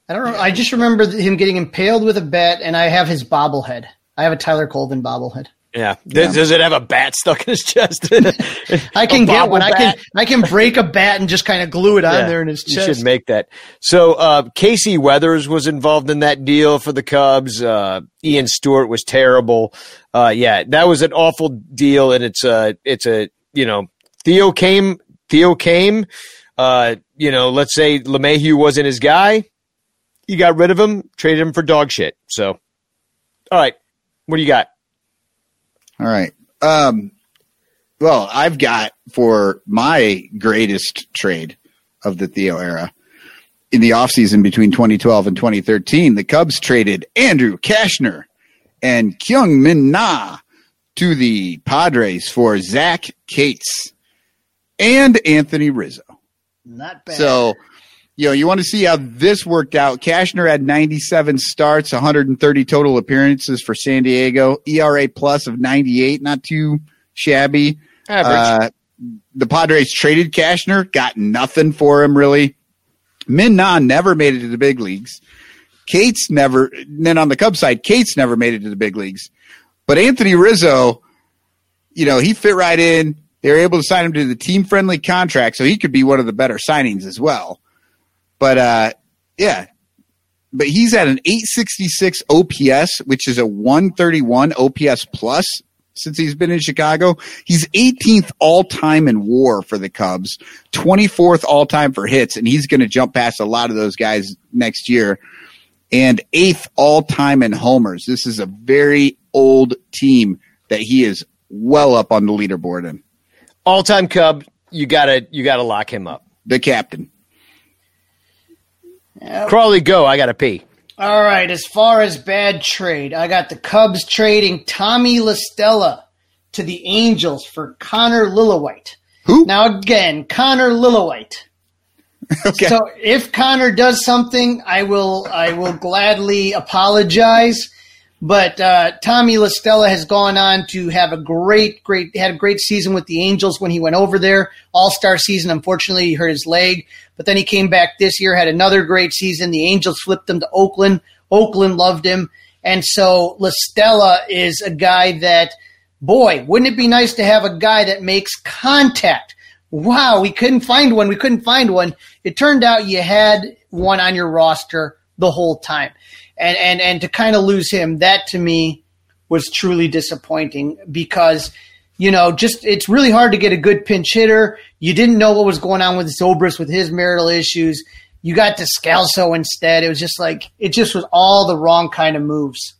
I don't know. I just remember him getting impaled with a bat, and I have his bobblehead. I have a Tyler Colvin bobblehead. Yeah. Does, does it have a bat stuck in his chest? <laughs> I can get one. I can? I can break a bat and just kind of glue it on Yeah, there in his chest. You should make that. So uh, Casey Weathers was involved in that deal for the Cubs. Uh, Ian Stewart was terrible. Uh, yeah, that was an awful deal, and it's a it's a you know Theo came Theo came. Uh, you know, let's say LeMahieu wasn't his guy. You got rid of him, traded him for dog shit. So, all right, what do you got? All right. Um, well, I've got for my greatest trade of the Theo era in the offseason between 2012 and 2013, the Cubs traded Andrew Cashner and Kyung Min Na to the Padres for Zach Cates and Anthony Rizzo. Not bad. So, you know, you want to see how this worked out. Cashner had 97 starts, 130 total appearances for San Diego, ERA plus of 98, not too shabby. Average. Uh, the Padres traded Cashner, got nothing for him really. Min Na never made it to the big leagues. Cates never, then on the Cubs side, Cates never made it to the big leagues. But Anthony Rizzo, you know, he fit right in. They were able to sign him to the team friendly contract, so he could be one of the better signings as well. But uh, yeah, but he's at an 866 OPS, which is a 131 OPS plus since he's been in Chicago. He's 18th all time in WAR for the Cubs, 24th all time for hits, and he's going to jump past a lot of those guys next year. And eighth all time in homers. This is a very old team that he is well up on the leaderboard in. All time Cub, you gotta you gotta lock him up. The captain. Yep. Crawley, go. I gotta pee. All right, as far as bad trade, I got the Cubs trading Tommy La Stella to the Angels for Conor Lillis-White. Who? Now again, Conor Lillis-White. <laughs> Okay. So if Conor does something, I will I will gladly apologize. But uh, Tommy La Stella has gone on to have a great, great had a great season with the Angels when he went over there. All star season. Unfortunately, he hurt his leg, but then he came back this year, had another great season. The Angels flipped him to Oakland. Oakland loved him, and so La Stella is a guy that, boy, wouldn't it be nice to have a guy that makes contact? Wow, we couldn't find one. We couldn't find one. It turned out you had one on your roster the whole time and and and to kind of lose him, that to me was truly disappointing because you know just it's really hard to get a good pinch hitter. You didn't know what was going on with Zobrist with his marital issues. You got Descalso instead. It was just like it just was all the wrong kind of moves.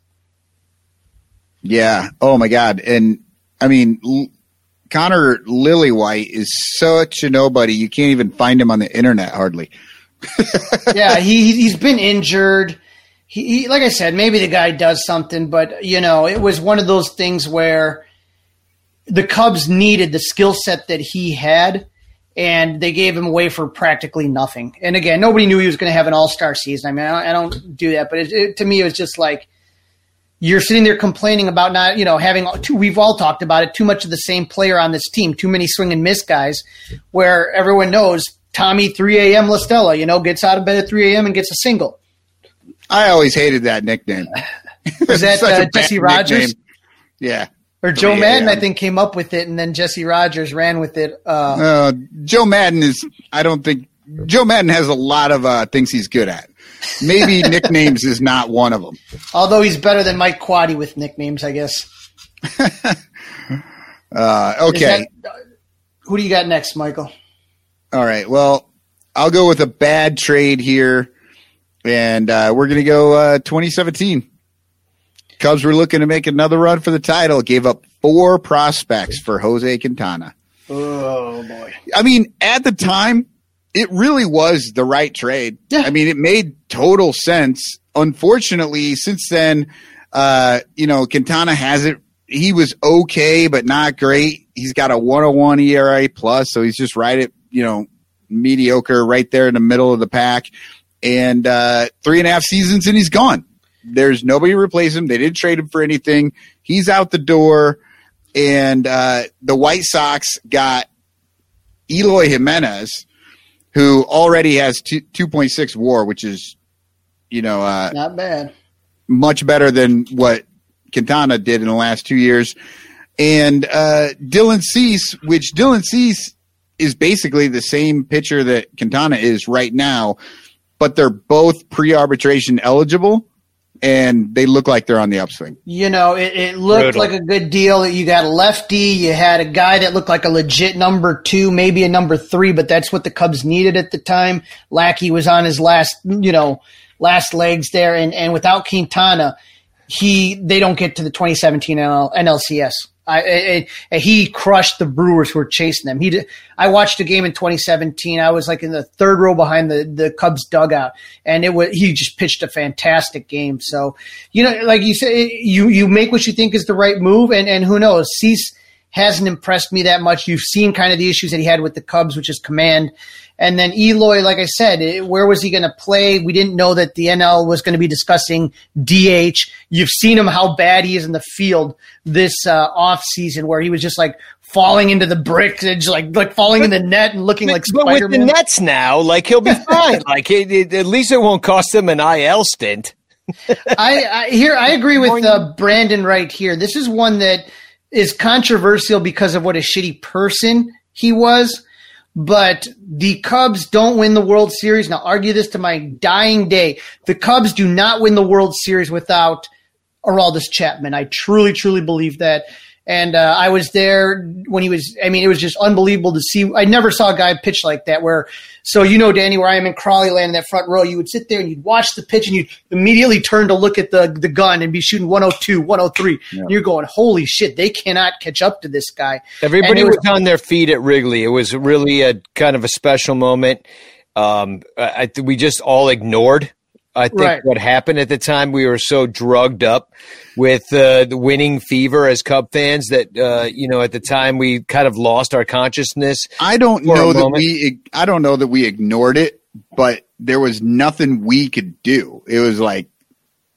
Yeah. Oh my God. And I mean, L- Conor Lillis-White is such a nobody. You can't even find him on the internet hardly. <laughs> yeah, he he's been injured. He, he, like I said, maybe the guy does something, but you know, it was one of those things where the Cubs needed the skill set that he had, and they gave him away for practically nothing. And again, nobody knew he was going to have an All Star season. I mean, I don't, do that, but it, it, to me, it was just like you're sitting there complaining about not, you know, having. We've all talked about it. Too much of the same player on this team. Too many swing and miss guys, where everyone knows Tommy 3 a.m. La Stella, you know, gets out of bed at 3 a.m. and gets a single. I always hated that nickname. <laughs> Was that uh, Jesse Rogers? nickname. Yeah. Or Joe Maddon, I think, came up with it, and then Jesse Rogers ran with it. Uh, Uh, Joe Maddon is, I don't think, Joe Maddon has a lot of uh, things he's good at. Maybe <laughs> nicknames is not one of them. although he's better than Mike Quade with nicknames, I guess. <laughs> Uh, okay. that- who do you got next, Michael? All right. Well, I'll go with a bad trade here, and uh, we're going to go uh, 2017. Cubs were looking to make another run for the title, gave up four prospects for Jose Quintana. Oh boy. I mean, at the time, it really was the right trade. Yeah. I mean, it made total sense. Unfortunately, since then, uh, you know, Quintana hasn't. He was okay, but not great. He's got a 101 ERA plus, so he's just right at you know mediocre, right there in the middle of the pack. And uh, three and a half seasons, and he's gone. There's nobody to replace him. They didn't trade him for anything. He's out the door. And uh, the White Sox got Eloy Jimenez, who already has two, 2.6 WAR, which is, you know, uh, Not bad. much better than what Quintana did in the last two years. And uh, Dylan Cease, which Dylan Cease is basically the same pitcher that Quintana is right now, but they're both pre-arbitration eligible, and they look like they're on the upswing. You know, it, it looked Brutal. like a good deal. You got a lefty, you had a guy that looked like a legit number two, maybe a number three, but that's what the Cubs needed at the time. Lackey was on his last, you know, last legs there, and and without Quintana, he they don't get to the 2017 NL, NLCS. I, I, I- he crushed the Brewers who were chasing them. He did, I watched a game in 2017. I was like in the third row behind the, the Cubs dugout, and it was he just pitched a fantastic game. So you know, like you say, you you make what you think is the right move, and and who knows, Cease hasn't impressed me that much. You've seen kind of the issues that he had with the Cubs, which is command. And then Eloy, like I said, eh, where was he going to play? We didn't know that the NL was going to be discussing DH. You've seen him how bad he is in the field this uh, off season, where he was just like falling into the bricks and like like falling in the net and looking like but Spider with the Nets now, like he'll be <laughs> fine. like it, it, at least it won't cost him an IL stint. <laughs> I, I here I agree with uh, Brandon right here. This is one that is controversial because of what a shitty person he was. But the Cubs don't win the World Series. Now, argue this to my dying day. The Cubs do not win the World Series without Aroldis Chapman. I truly, truly believe that. And uh, I was there when he was. I mean, it was just unbelievable to see. I never saw a guy pitch like that. Where, so you know, Danny, where I am in Crawley Land in that front row, you would sit there and you'd watch the pitch and you'd immediately turn to look at the the gun and be shooting 102, 103. Yeah. And you're going, holy shit, they cannot catch up to this guy. Everybody was, was, on their feet at Wrigley. It was really a kind of a special moment. Um, I, we just all ignored I think right. what happened at the time, we were so drugged up with uh, the winning fever as Cub fans that uh, you know at the time we kind of lost our consciousness. I don't know that we. I don't know that we ignored it, but there was nothing we could do. It was like.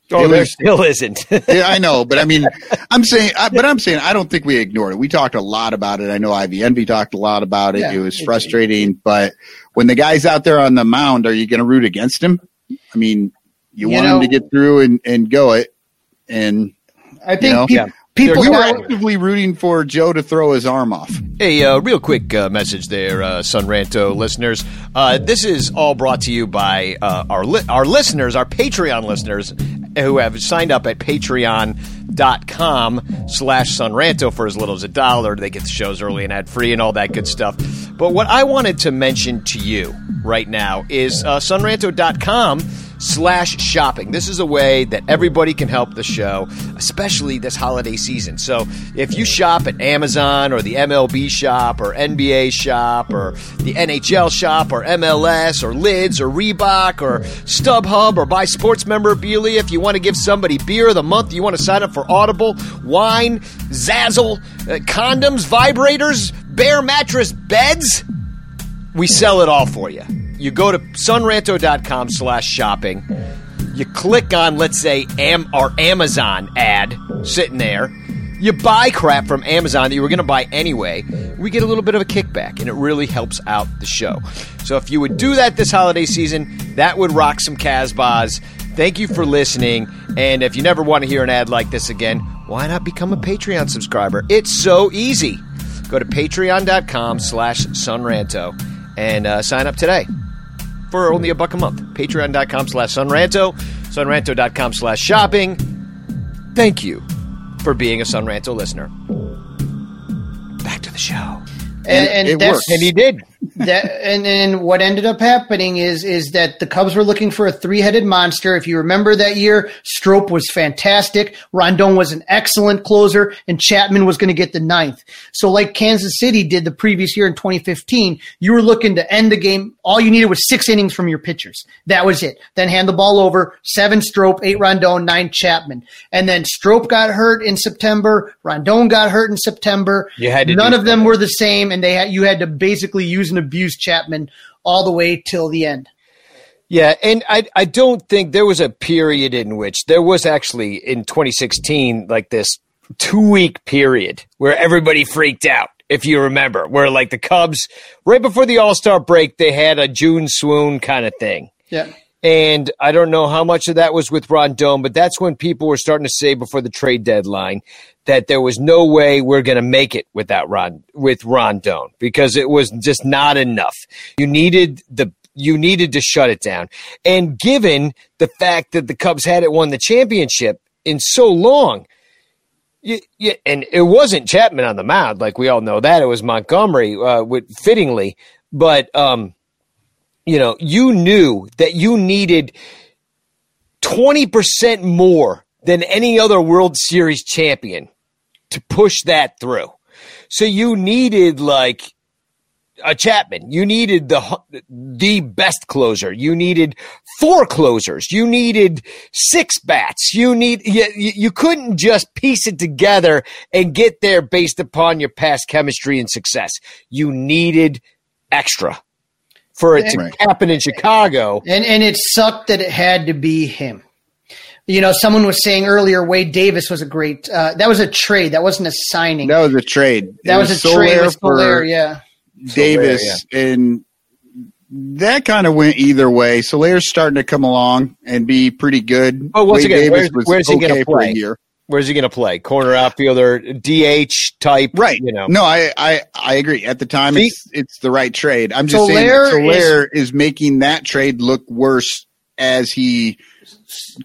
Oh, it there was, still isn't. <laughs> yeah, I know, but I mean, I'm saying, I, but I'm saying, I don't think we ignored it. We talked a lot about it. I know Ivy Envy talked a lot about it. Yeah, it was frustrating, but when the guy's out there on the mound, are you going to root against him? I mean, you, you want know, him to get through and, and go it. And I think you know, pe- yeah. people we were actively rooting for Joe to throw his arm off. Hey, uh, real quick uh, message there, uh, Son Ranto listeners. Uh, this is all brought to you by uh, our li- our listeners, our Patreon listeners, who have signed up at Patreon dot com slash sonranto for as little as a dollar they get the shows early and ad free and all that good stuff but what i wanted to mention to you right now is uh, sonranto.com slash shopping. This is a way that everybody can help the show, especially this holiday season. So if you shop at Amazon or the MLB shop or NBA shop or the NHL shop or MLS or Lids or Reebok or StubHub or buy sports memorabilia, if you want to give somebody beer of the month, you want to sign up for Audible, wine, Zazzle, uh, condoms, vibrators, bare mattress beds, we sell it all for you you go to sonranto.com slash shopping. You click on, let's say, Am- our Amazon ad sitting there. You buy crap from Amazon that you were going to buy anyway. We get a little bit of a kickback, and it really helps out the show. So if you would do that this holiday season, that would rock some Casbahs. Thank you for listening. And if you never want to hear an ad like this again, why not become a Patreon subscriber? It's so easy. Go to patreon.com slash sonranto and uh, sign up today for only a buck a month. Patreon.com slash Sonranto, Sonranto.com slash shopping. Thank you for being a Sonranto listener. Back to the show. And, and, it worked. And he did that and then what ended up happening is is that the Cubs were looking for a three headed monster. If you remember that year, Strop was fantastic, Rondon was an excellent closer, and Chapman was going to get the ninth. So like Kansas City did the previous year in 2015, you were looking to end the game. All you needed was six innings from your pitchers. That was it. Then hand the ball over, seven Strop, eight Rondon, nine Chapman, and then Strop got hurt in September. Rondon got hurt in September. You had none of them were the same, and they had you had to basically use an abused Chapman all the way till the end. Yeah, and I I don't think there was a period in which there was actually in 2016 like this two week period where everybody freaked out. If you remember, where like the Cubs right before the All Star break, they had a June swoon kind of thing. Yeah. And I don't know how much of that was with Rondon, but that's when people were starting to say before the trade deadline that there was no way we're going to make it without Ron with Rondon because it was just not enough. You needed the you needed to shut it down. And given the fact that the Cubs hadn't won the championship in so long, you, you, and it wasn't Chapman on the mound, like we all know that. It was Montgomery, uh, with, fittingly. But, um, you know, you knew that you needed 20% more than any other World Series champion to push that through. So you needed like a Chapman. You needed the the best closer. You needed four closers. You needed six bats. You need you, you couldn't just piece it together and get there based upon your past chemistry and success. You needed extra for it to right. happen in Chicago. And and it sucked that it had to be him. You know, someone was saying earlier, Wade Davis was a great. Uh, that was a trade. That wasn't a signing. That was a trade. That was, was, a trade with Soler, yeah. Davis Soler, yeah. and that kind of went either way. Soler's starting to come along and be pretty good. Oh, once Wade again, Davis where's, where's he okay going to play? year. Where's he going to play? Corner outfielder, DH type, Right. You know, No, I, I, I agree. At the time, See? it's it's the right trade. I'm just Soler saying that Soler is, making that trade look worse as he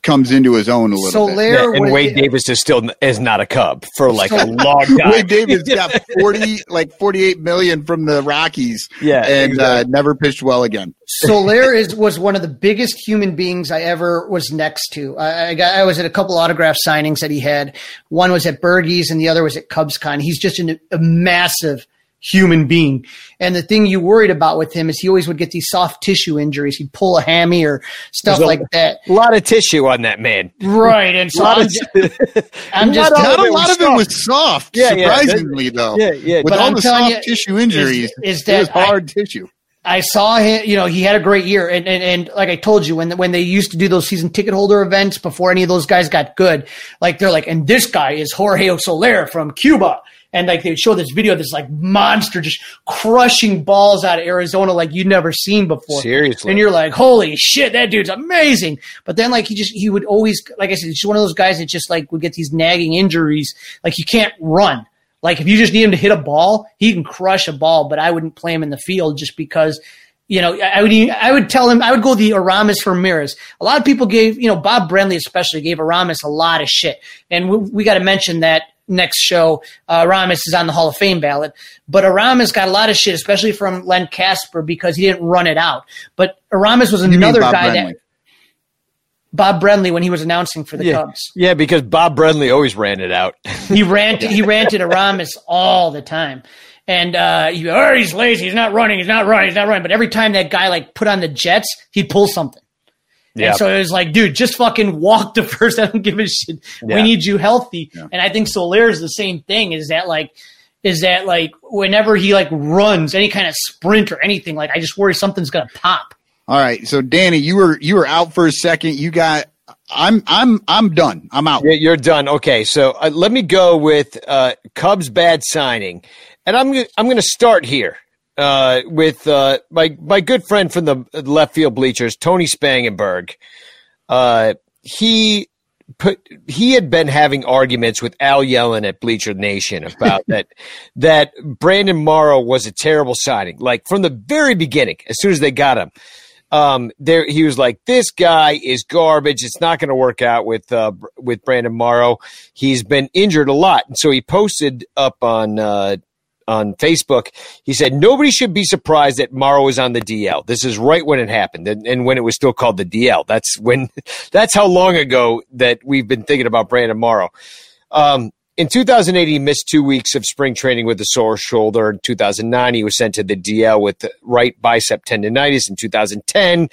comes into his own a little bit. Soler Yeah, and Wade Davis is still is not a Cub for like a long <laughs> time. Wade Davis <laughs> got forty, like forty-eight million from the Rockies, Yeah, and uh, never pitched well again. Soler <laughs> is was one of the biggest human beings I ever was next to. I, I got I was at a couple autograph signings that he had. One was at Bergie's and the other was at CubsCon. He's just an, a massive human being. And the thing you worried about with him is he always would get these soft tissue injuries. He'd pull a hammy or stuff There's a- like that. a lot of tissue on that man. Right. And <laughs> so lot I'm, of- ju- <laughs> I'm just Not all Not of a lot was of it was soft, Yeah, yeah. surprisingly though. Yeah, yeah. With But all I'm the soft you, tissue injuries, is it was that I- hard tissue. I saw him, you know, he had a great year. And, and, and like I told you, when, when they used to do those season ticket holder events before any of those guys got good, like they're like, and this guy is Jorge Soler from Cuba. And like they would show this video, of this like monster just crushing balls out of Arizona like you'd never seen before. Seriously. And you're like, holy shit, that dude's amazing. But then like he just, he would always, like I said, he's one of those guys that just like would get these nagging injuries. Like you can't run. Like if you just need him to hit a ball, he can crush a ball, but I wouldn't play him in the field just because, you know, I I would I would tell him I would go the Aramis for Ramirez. A lot of people gave, you know, Bob Brenly especially gave Aramis a lot of shit, and we, we got to mention that next show. Uh, Aramis is on the Hall of Fame ballot, but Aramis got a lot of shit, especially from Len Kasper because he didn't run it out. But Aramis was another guy Brenly? that Bob Brenly when he was announcing for the Yeah. Cubs. Yeah, because Bob Brenly always ran it out. He ranted. He ranted Aramis all the time, and uh, he, oh, he's lazy. He's not running. He's not running. He's not running. But every time that guy like put on the Jets, he'd pull something. Yeah. And so it was like, dude, just fucking walk the first. <laughs> I don't give a shit. Yeah. We need you healthy. And I think Soler is the same thing. Is that like, is that like whenever he like runs any kind of sprint or anything, like I just worry something's gonna pop. All right, so Danny, you were you were out for a second. You got. I'm I'm I'm done. I'm out. Yeah, You're done. Okay, so uh, let me go with uh, Cubs bad signing, and I'm I'm going to start here uh, with uh, my my good friend from the left field bleachers, Tony Spangenberg. Uh, he put he had been having arguments with Al Yellon at Bleacher Nation about <laughs> that that Brandon Morrow was a terrible signing, like from the very beginning, as soon as they got him um, there he was like, "This guy is garbage. It's not going to work out with uh, with Brandon Morrow. He's been injured a lot." And so he posted up on uh, on Facebook. He said, "Nobody should be surprised that Morrow is on the DL. This is right when it happened, and, and when it was still called the DL. That's when. <laughs> That's how long ago that we've been thinking about Brandon Morrow." Um, in 2008, he missed two weeks of spring training with a sore shoulder. In 2009, he was sent to the DL with right bicep tendonitis. In 2010,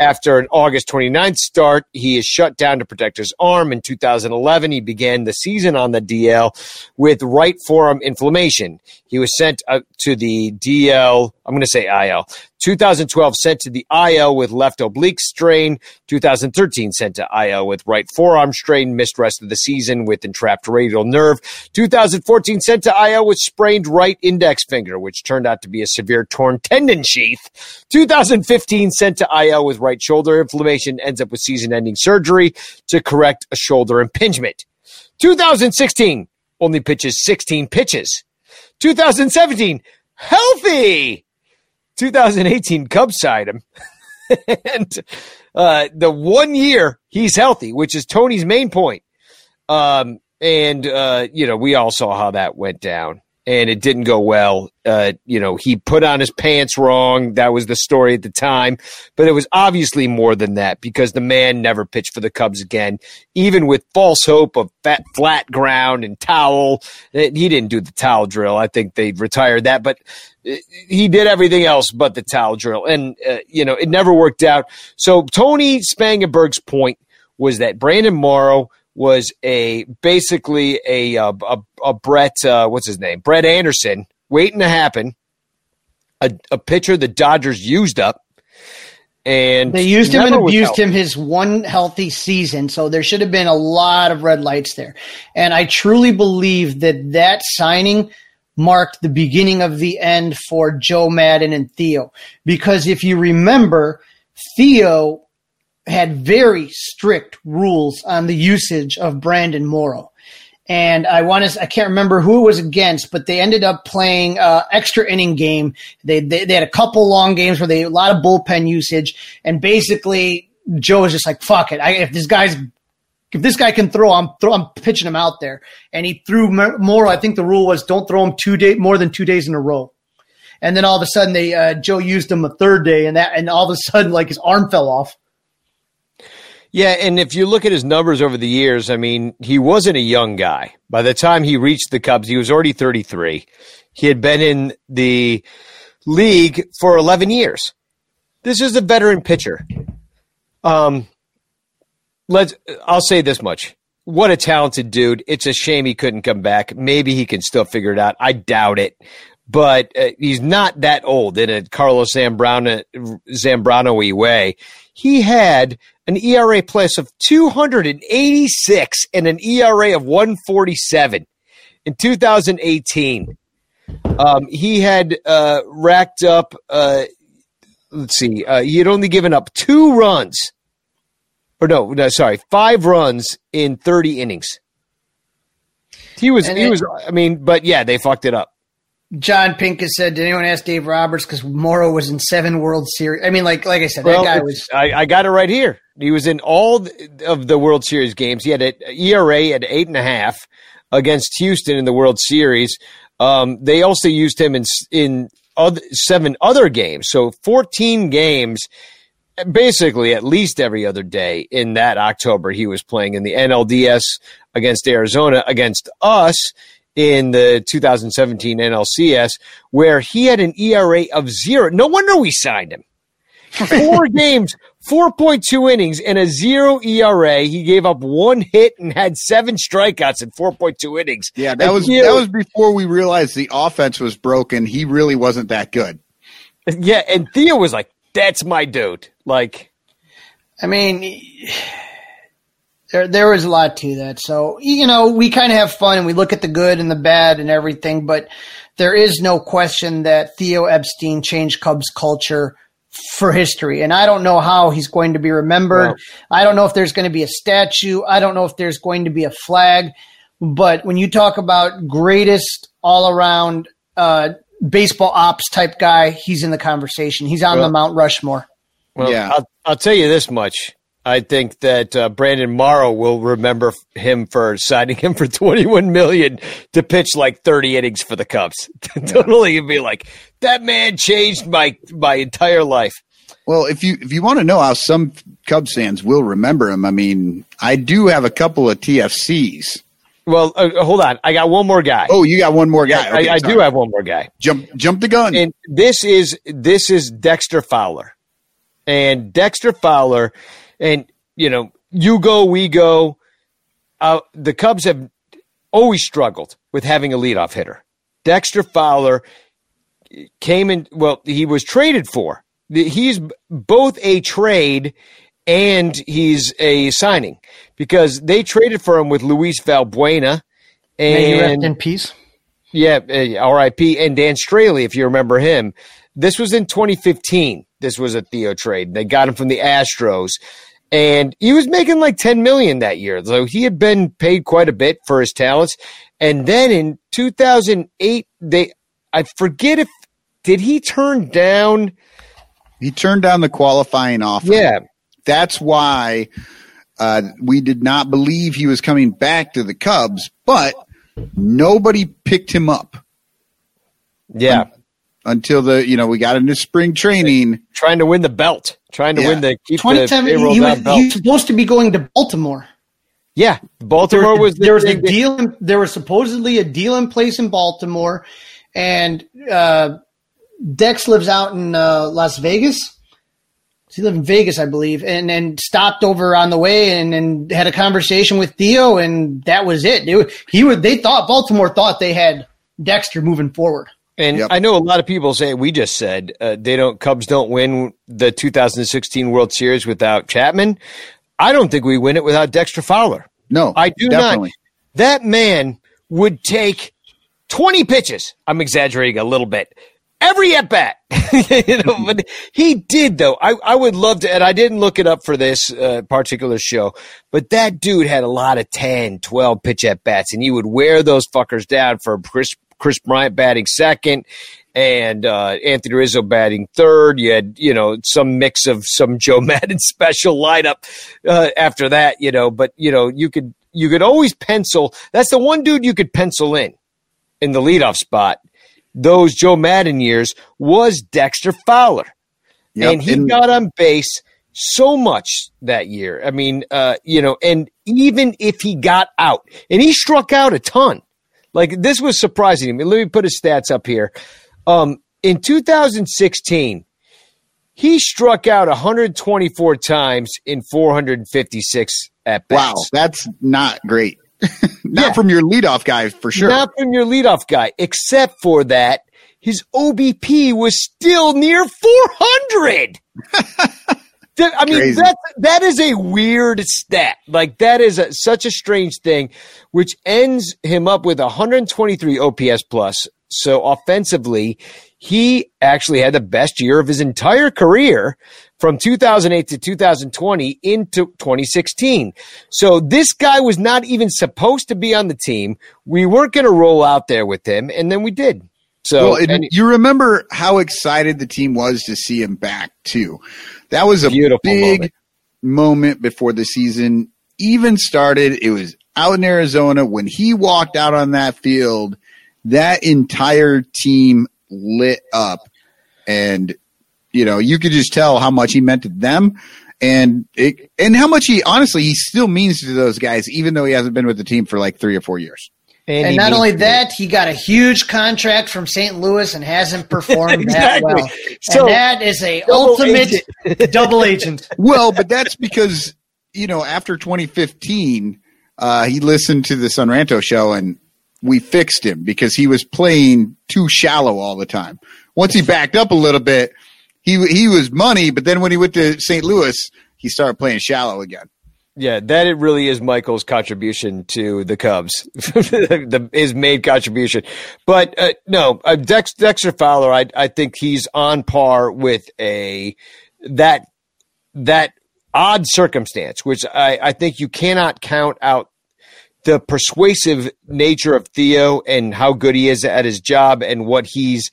after an August 29th start, he is shut down to protect his arm. In 2011, he began the season on the DL with right forearm inflammation. He was sent to the DL, I'm going to say IL. 2012 sent to the IL with left oblique strain. 2013 sent to IL with right forearm strain, missed rest of the season with entrapped radial nerve. 2014 sent to IL with sprained right index finger, which turned out to be a severe torn tendon sheath. 2015 sent to IL with right shoulder inflammation, ends up with season ending surgery to correct a shoulder impingement. 2016 only pitches 16 pitches. 2017 healthy. 2018 Cubs side him. <laughs> and uh, the one year he's healthy, which is Tony's main point. Um, and uh, you know, we all saw how that went down, and it didn't go well. Uh, you know, he put on his pants wrong. That was the story at the time, but it was obviously more than that because the man never pitched for the Cubs again, even with false hope of fat, flat ground and towel. Eh, He didn't do the towel drill. I think they retired that, but uh, he did everything else but the towel drill, and uh, you know, it never worked out. So Tony Spangenberg's point was that Brandon Morrow was a basically a uh, a, a Brett uh, what's his name Brett Anderson waiting to happen, a, a pitcher the Dodgers used up, and They used him and abused him his one healthy season, so there should have been a lot of red lights there. And I truly believe that that signing marked the beginning of the end for Joe Maddon and Theo. Because if you remember, Theo had very strict rules on the usage of Brandon Morrow. and I want to I can't remember who it was against, but they ended up playing uh, extra inning game. They, they they had a couple long games where they a lot of bullpen usage, and basically Joe was just like, "Fuck it, I, if this guy's if this guy can throw, I'm throw, I'm pitching him out there." And he threw more. I think the rule was don't throw him two day more than two days in a row. And then all of a sudden, they uh, Joe used him a third day, and that and all of a sudden, like his arm fell off. Yeah, and if you look at his numbers over the years, I mean, he wasn't a young guy. By the time he reached the Cubs, he was already 33. He had been in the league for 11 years. This is a veteran pitcher. Um, let's. I'll say this much: what a talented dude! It's a shame he couldn't come back. Maybe he can still figure it out. I doubt it, but uh, he's not that old in a Carlos Zambrano Zambrano way. He had an ERA plus of 286 and an ERA of 147 in 2018. Um, he had uh, racked up, uh, let's see, uh, he had only given up two runs, or no, no, sorry, five runs in 30 innings. He was, and he it, was, I mean, but yeah, they fucked it up. John Pincus said, "Did anyone ask Dave Roberts because Morrow was in seven World Series? I mean, like like I said, well, that guy was. I, I, got it right here. He was in all of the World Series games. He had an ERA at eight and a half against Houston in the World Series. Um, they also used him in in other, seven other games, so fourteen games. Basically, at least every other day in that October, he was playing in the NLDS against Arizona against us in the 2017 NLCS, where he had an ERA of zero. No wonder we signed him. Four <laughs> games, 4.2 innings, and a zero ERA. He gave up one hit and had seven strikeouts in 4.2 innings. Yeah, that was that was before we realized the offense was broken. He really wasn't that good. Yeah, and Theo was like, "That's my dude." Like, I mean there there was a lot to that. So you know, we kind of have fun and we look at the good and the bad and everything, but there is no question that Theo Epstein changed Cubs culture for history. And I don't know how he's going to be remembered. I don't know if there's going to be a statue. I don't know if there's going to be a flag. But when you talk about greatest all around uh, baseball ops type guy, he's in the conversation. He's on well, the Mount Rushmore. Well, yeah. I'll, I'll tell you this much. I think that uh, Brandon Morrow will remember him for signing him for 21 million to pitch like 30 innings for the Cubs. <laughs> totally, yeah. be like that man changed my my entire life. Well, if you if you want to know how some Cubs fans will remember him, I mean, I do have a couple of TFCs. Well, uh, hold on, I got one more guy. Oh, you got one more guy. Okay, I, I do have one more guy. Jump, jump the gun. And this is this is Dexter Fowler, and Dexter Fowler and, you know, you go, we go. Uh, the Cubs have always struggled with having a leadoff hitter. Dexter Fowler came in, well, he was traded for. He's both a trade and he's a signing because they traded for him with Luis Valbuena. And, May rest in peace. Yeah, uh, RIP. And Dan Straily, if you remember him. This was in 2015. This was a Theo trade. They got him from the Astros and he was making like 10 million that year. So he had been paid quite a bit for his talents. And then in 2008, they, I forget if, did he turn down? He turned down the qualifying offer. Yeah. That's why uh, we did not believe he was coming back to the Cubs, but nobody picked him up. Yeah until the you know we got into spring training, trying to win the belt, trying to yeah. win the keep the payroll he was, belt. He was supposed to be going to Baltimore. Yeah, Baltimore there, was the, there was a deal. In, there was supposedly a deal in place in Baltimore, and uh, Dex lives out in uh, Las Vegas. He lived in Vegas, I believe, and and stopped over on the way and, and had a conversation with Theo, and that was it. it he would. They thought Baltimore thought they had Dexter moving forward. And yep. I know a lot of people say we just said uh, they don't Cubs don't win the 2016 World Series without Chapman. I don't think we win it without Dexter Fowler. No, I do definitely. not. That man would take 20 pitches. I'm exaggerating a little bit. every at bat. <laughs> you know, but he did though. I, I would love to, and I didn't look it up for this uh, particular show, but that dude had a lot of 10, 12 pitch at bats, and you would wear those fuckers down for Kris Kris Bryant batting second and uh, Anthony Rizzo batting third. You had, you know, some mix of some Joe <laughs> Maddon special lineup uh, after that, you know, but, you know, you could, you could always pencil. That's the one dude you could pencil in in the leadoff spot those Joe Maddon years was Dexter Fowler. Yep. And he and- got on base so much that year. I mean, uh, you know, and even if he got out, and he struck out a ton. Like this was surprising to me. Let me put his stats up here. Um, in 2016, he struck out 124 times in 456 at bats. Wow, that's not great. <laughs> not yeah. from your leadoff guy for sure. Not from your leadoff guy, except for that his OBP was still near 400. <laughs> I mean, Crazy. that that is a weird stat. Like that is a, such a strange thing, which ends him up with 123 OPS plus. So offensively, he actually had the best year of his entire career from 2008 to 2020 into 2016. So this guy was not even supposed to be on the team. We weren't going to roll out there with him, and then we did. So well, and, you remember how excited the team was to see him back too. That was a big moment. moment before the season even started. It was out in Arizona when he walked out on that field. That entire team lit up, and you know you could just tell how much he meant to them, and it, and how much he honestly he still means to those guys, even though he hasn't been with the team for like three or four years. And, and not only that, he got a huge contract from St. Louis and hasn't performed exactly. that well. So, and that is a ultimate agent. <laughs> double agent. Well, but that's because you know after 2015, uh, he listened to the Sonranto show and we fixed him because he was playing too shallow all the time. Once he backed up a little bit, he he was money, but then when he went to St. Louis, he started playing shallow again. Yeah, that it really is Michael's contribution to the Cubs, <laughs> the, his main contribution. But uh, no, uh, Dex, Dexter Fowler, I I think he's on par with a that that odd circumstance, which I, I think you cannot count out the persuasive nature of Theo and how good he is at his job and what he's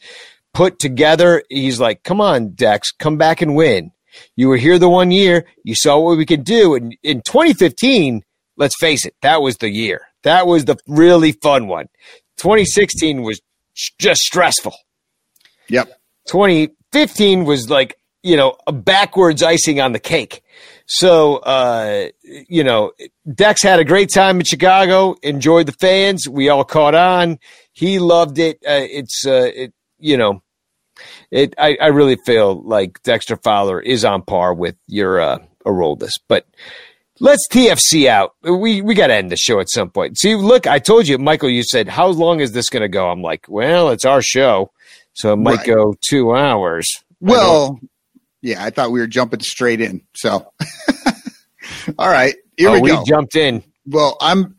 put together. He's like, come on, Dex, come back and win. You were here the one year. You saw what we could do. And in 2015, let's face it, that was the year. That was the really fun one. 2016 was just stressful. Yep. 2015 was like, you know, a backwards icing on the cake. So, uh, you know, Dex had a great time in Chicago, enjoyed the fans. We all caught on. He loved it. Uh, it's, uh, it, you know, it, I, I really feel like Dexter Fowler is on par with your, uh, Aroldis, but let's TFC out. We, we got to end the show at some point. See, look, I told you, Michael, you said, how long is this going to go? I'm like, well, it's our show. So it might right. go two hours. Well, yeah, I thought we were jumping straight in. So, <laughs> all right, here oh, we go. Jumped in. Well, I'm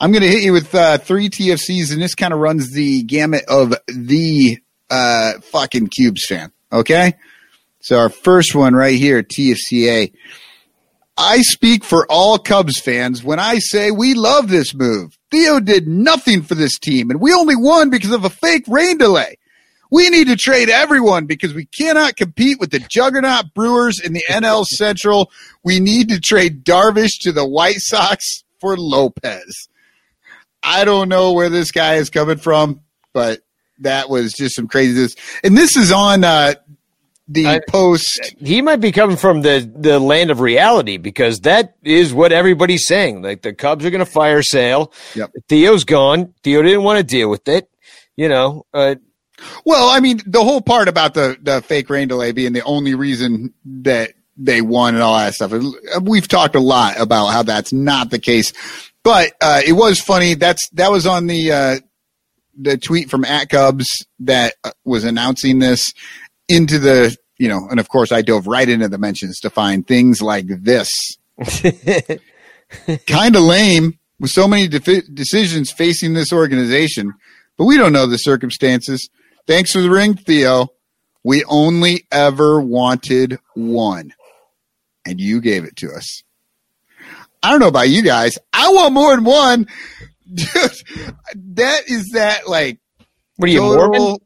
I'm going to hit you with uh, three TFCs, and this kind of runs the gamut of the uh, fucking Cubes fan. Okay, so our first one right here, TFCA. I speak for all Cubs fans when I say we love this move. Theo did nothing for this team, and we only won because of a fake rain delay. We need to trade everyone because we cannot compete with the juggernaut Brewers in the <laughs> NL Central. We need to trade Darvish to the White Sox for Lopez. I don't know where this guy is coming from, but that was just some craziness. And this is on uh, the I, post. He might be coming from the, the land of reality because that is what everybody's saying. Like the Cubs are going to fire Sale. Yep. Theo's gone. Theo didn't want to deal with it. You know, uh, well, I mean, the whole part about the, the fake rain delay being the only reason that they won and all that stuff. We've talked a lot about how that's not the case, but uh, it was funny. That's that was on the uh, the tweet from at Cubs that uh, was announcing this into the you know, and of course I dove right into the mentions to find things like this. <laughs> kind of lame with so many decisions facing this organization, but we don't know the circumstances. Thanks for the ring, Theo. We only ever wanted one, and you gave it to us. I don't know about you guys. I want more than one. Dude, that is that like What are you, total- Mormon?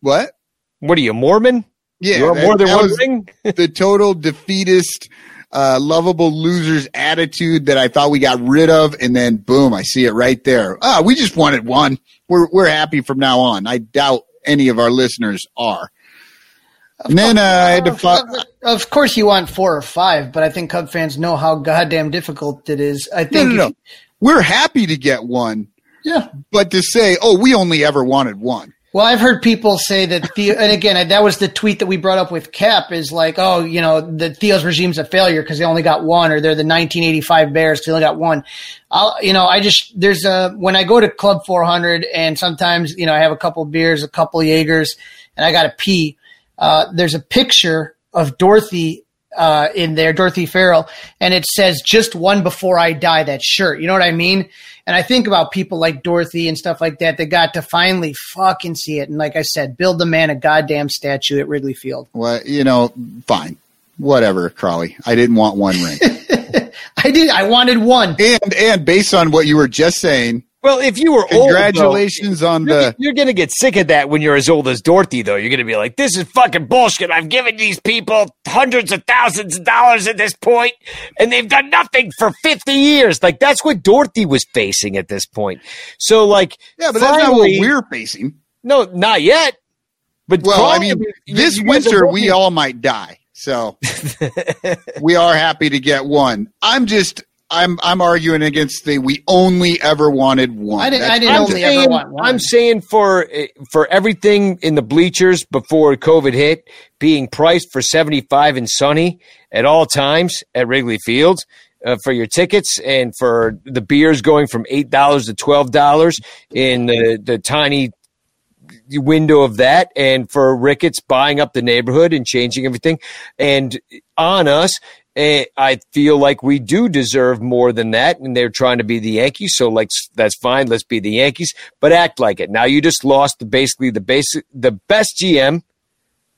What? What are you, Mormon? Yeah, you want that- more than one was ring? <laughs> the total defeatist, uh, lovable losers attitude that I thought we got rid of, and then boom, I see it right there. Ah, we just wanted one. We're we're happy from now on. I doubt any of our listeners are. And then uh, I had to find. Of course, you want four or five, but I think Cub fans know how goddamn difficult it is. I No, think. no, no. We're happy to get one, Yeah. but to say, oh, we only ever wanted one. Well, I've heard people say that Theo, and again, that was the tweet that we brought up with Cap is like, oh, you know, the Theo's regime's a failure because they only got one, or they're the 1985 Bears because they only got one. I'll, you know, I just there's a when I go to Club 400 and sometimes you know I have a couple beers, a couple Jaegers, and I got to pee. Uh, there's a picture of Dorothy uh, in there, Dorothy Farrell, and it says "Just one before I die." That shirt, you know what I mean? And I think about people like Dorothy and stuff like that that got to finally fucking see it. And like I said, build the man a goddamn statue at Wrigley Field. Well, you know, fine, whatever, Crawley. I didn't want one ring, <laughs> I did. I wanted one. and and based on what you were just saying, Well, if you were old, though, congratulations on You're, the. you're gonna get sick of that when you're as old as Dorothy, though. You're gonna be like, "This is fucking bullshit." I've given these people hundreds of thousands of dollars at this point, and they've done nothing for fifty years. Like that's what Dorothy was facing at this point. So, like, Yeah, but that's not what we're facing. No, not yet. But Well, I mean, you- this you winter we all might die, so <laughs> we are happy to get one. I'm just, I'm, I'm arguing against the we only ever wanted one. I didn't- I That's- didn't I'm only ever saying, want one. I'm saying for for everything in the bleachers before COVID hit, being priced for seventy five and sunny at all times at Wrigley Field. Uh, for your tickets and for the beers going from eight dollars to twelve dollars in the, the tiny window of that, and for Ricketts buying up the neighborhood and changing everything, and on us, eh, I feel like we do deserve more than that, and they're trying to be the Yankees. So, like, that's fine. Let's be the Yankees, but act like it. Now you just lost the basically the basic the best GM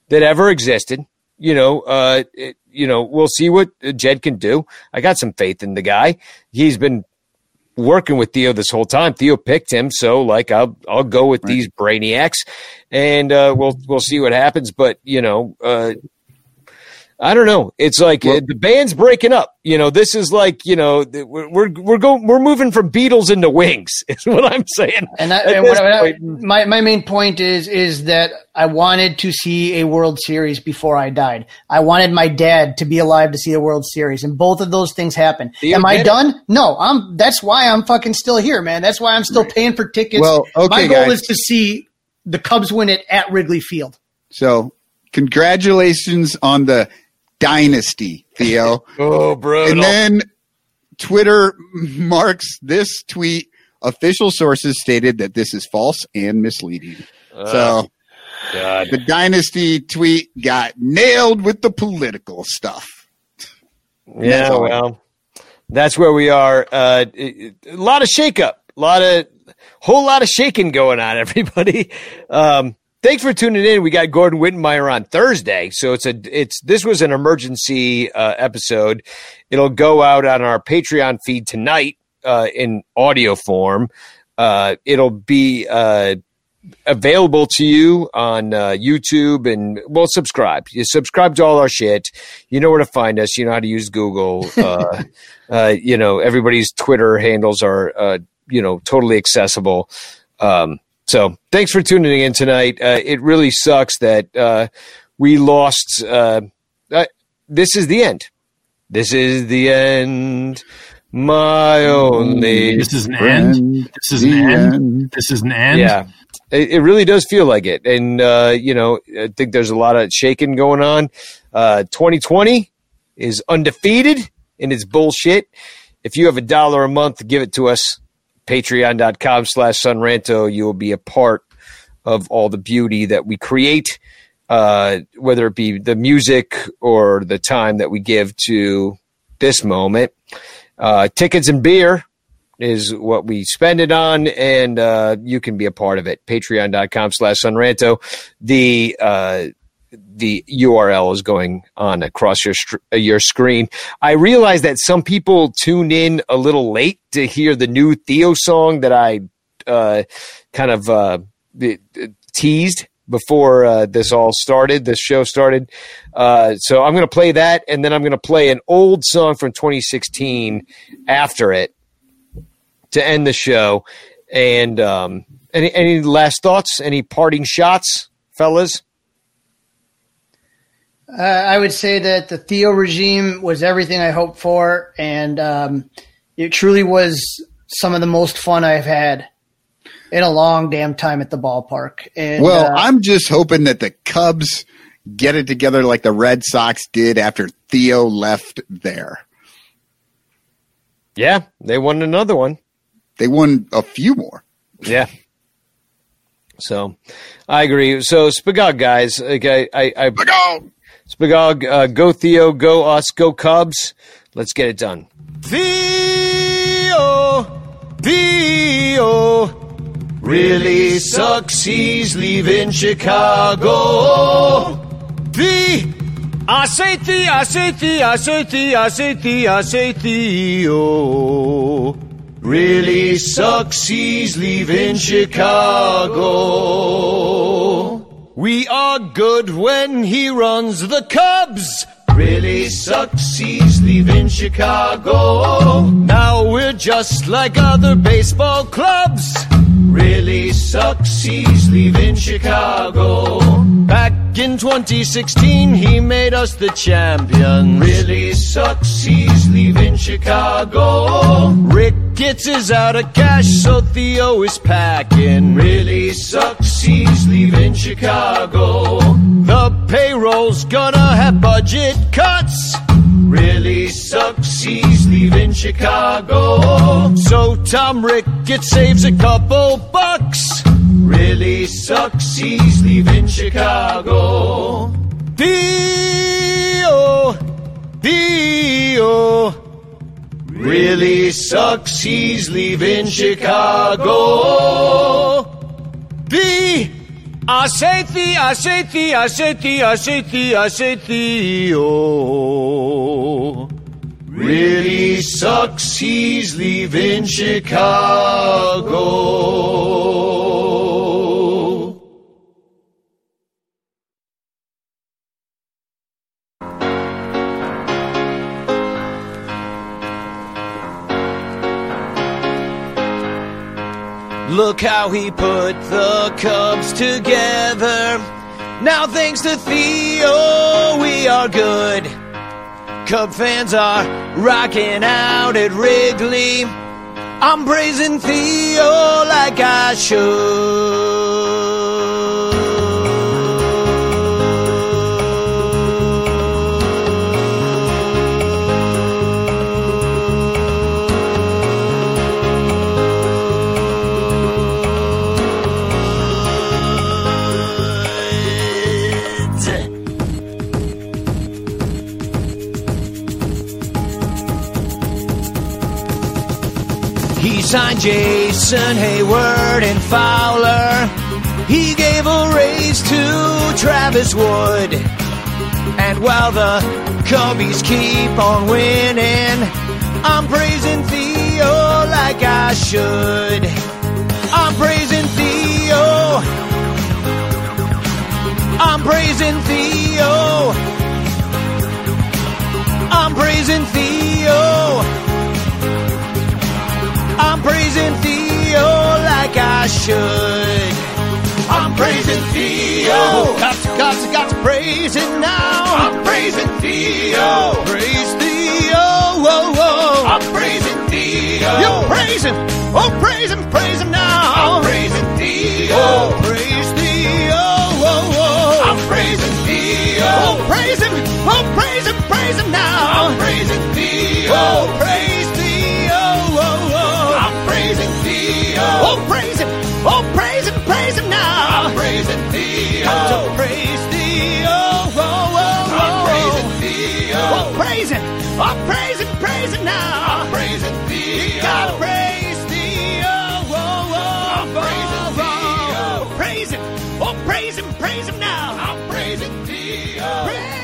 that ever existed. You know, uh, it- you know, we'll see what uh, Jed can do. I got some faith in the guy. He's been working with Theo this whole time. Theo picked him, so like I'll I'll go with these brainiacs, and uh, we'll we'll see what happens. But you know, uh, I don't know. It's like uh, the band's breaking up. You know, this is like you know we're we're we're going we're moving from Beatles into Wings. <laughs> Is what I'm saying. And, I, and this what I- my my main point is is that I wanted to see a World Series before I died. I wanted my dad to be alive to see a World Series, and both of those things happened. Am I did it. done? No, I'm. That's why I'm fucking still here, man. That's why I'm still paying for tickets. Well, okay, my goal guys. is to see the Cubs win it at Wrigley Field. So, congratulations on the dynasty, Theo. <laughs> Oh, bro. and then Twitter marks this tweet. Official sources stated that this is false and misleading. so, God. the dynasty tweet got nailed with the political stuff. Yeah, all. well, that's where we are. Uh, a lot of shakeup, a lot of whole lot of shaking going on. <laughs> Everybody, um, thanks for tuning in. We got Gordon Wittenmyer on Thursday, so it's a it's this was an emergency uh, episode. It'll go out on our Patreon feed tonight uh, in audio form. Uh, it'll be uh, available to you on uh, YouTube and well, subscribe. You subscribe to all our shit. You know where to find us. You know how to use Google. <laughs> Uh, uh, you know everybody's Twitter handles are uh, you know totally accessible. Um, so thanks for tuning in tonight. Uh, it really sucks that uh, we lost. Uh, uh, this is the end. This is the end. My only. This is an Friend, end. This is an end. end. This is an end. Yeah, it, it really does feel like it, and uh, you know, I think there's a lot of shaking going on. Uh, 2020 is undefeated and its bullshit. If you have a dollar a month, give it to us. Patreon.com slash Sonranto. You will be a part of all the beauty that we create, uh, whether it be the music or the time that we give to this moment. Uh, tickets and beer is what we spend it on, and uh, you can be a part of it. Patreon.com slash Sonranto. The uh, the URL is going on across your your screen. I realize that some people tune in a little late to hear the new Theo song that I uh, kind of uh, teased before uh, this all started, this show started. Uh, so I'm going to play that, and then I'm going to play an old song from 2016 after it to end the show. And um, any any last thoughts? Any parting shots, fellas? Uh, I would say that the Theo regime was everything I hoped for, and um, it truly was some of the most fun I've had in a long damn time at the ballpark. And, well, uh, I'm just hoping that the Cubs get it together like the Red Sox did after Theo left there. Yeah, they won another one. They won a few more. Yeah. So, I agree. So, Spagog guys, okay, I, I, Spagog, Spagog, uh, go Theo, go us, go Cubs. Let's get it done. Theo, Theo, really sucks. He's leaving Chicago. The I say Theo, I say Theo, I say Theo, I say Theo, I say Theo. Really sucks. He's leaving Chicago. We are good when he runs the Cubs. Really sucks, he's leaving Chicago. Now we're just like other baseball clubs. Really sucks, he's leaving Chicago. Back in 2016, he made us the champion. Really sucks, he's leaving Chicago. Ricketts is out of cash, so Theo is packing. Really sucks, he's leaving Chicago. The payroll's gonna have budget cuts. Really sucks, he's leaving Chicago. So Tom Ricketts saves a couple bucks. Really sucks, he's leaving Chicago. Theo, Theo. Really sucks, he's leaving Chicago. The I say Theo, I say Theo, I say Theo, I say Theo, say Theo. Really sucks, he's leaving Chicago. Look how he put the Cubs together. Now, thanks to Theo, we are good. Cub fans are rocking out at Wrigley. I'm praising Theo like I should. Signed Jason Heyward and Fowler. He gave a raise to Travis Wood. And while the Cubbies keep on winning, I'm praising Theo like I should. I'm praising Theo. I'm praising Theo. I'm praising Theo. Praising Theo like I should. I'm praising Theo. Got to, got to, got to praise it now. I'm praising Theo. Praise Theo. Whoa, whoa. I'm praising Theo. You praise him. Oh, praise him, praise him now. I'm praising Theo. Oh, praise Theo. Whoa, whoa. I'm praising Theo. Oh, praise him. Oh, praise him, praise him now. I'm praising Theo. Oh, praise praising thee. I'm to praise thee, oh, oh, oh, oh. I'm praising thee, oh. I'm praising, I'm praising, praising now. I'm praising thee, you gotta praise thee, oh, oh, oh, I'm praising oh, thee, oh. praising, oh, praise him, praise him now. I'm praising thee. Praise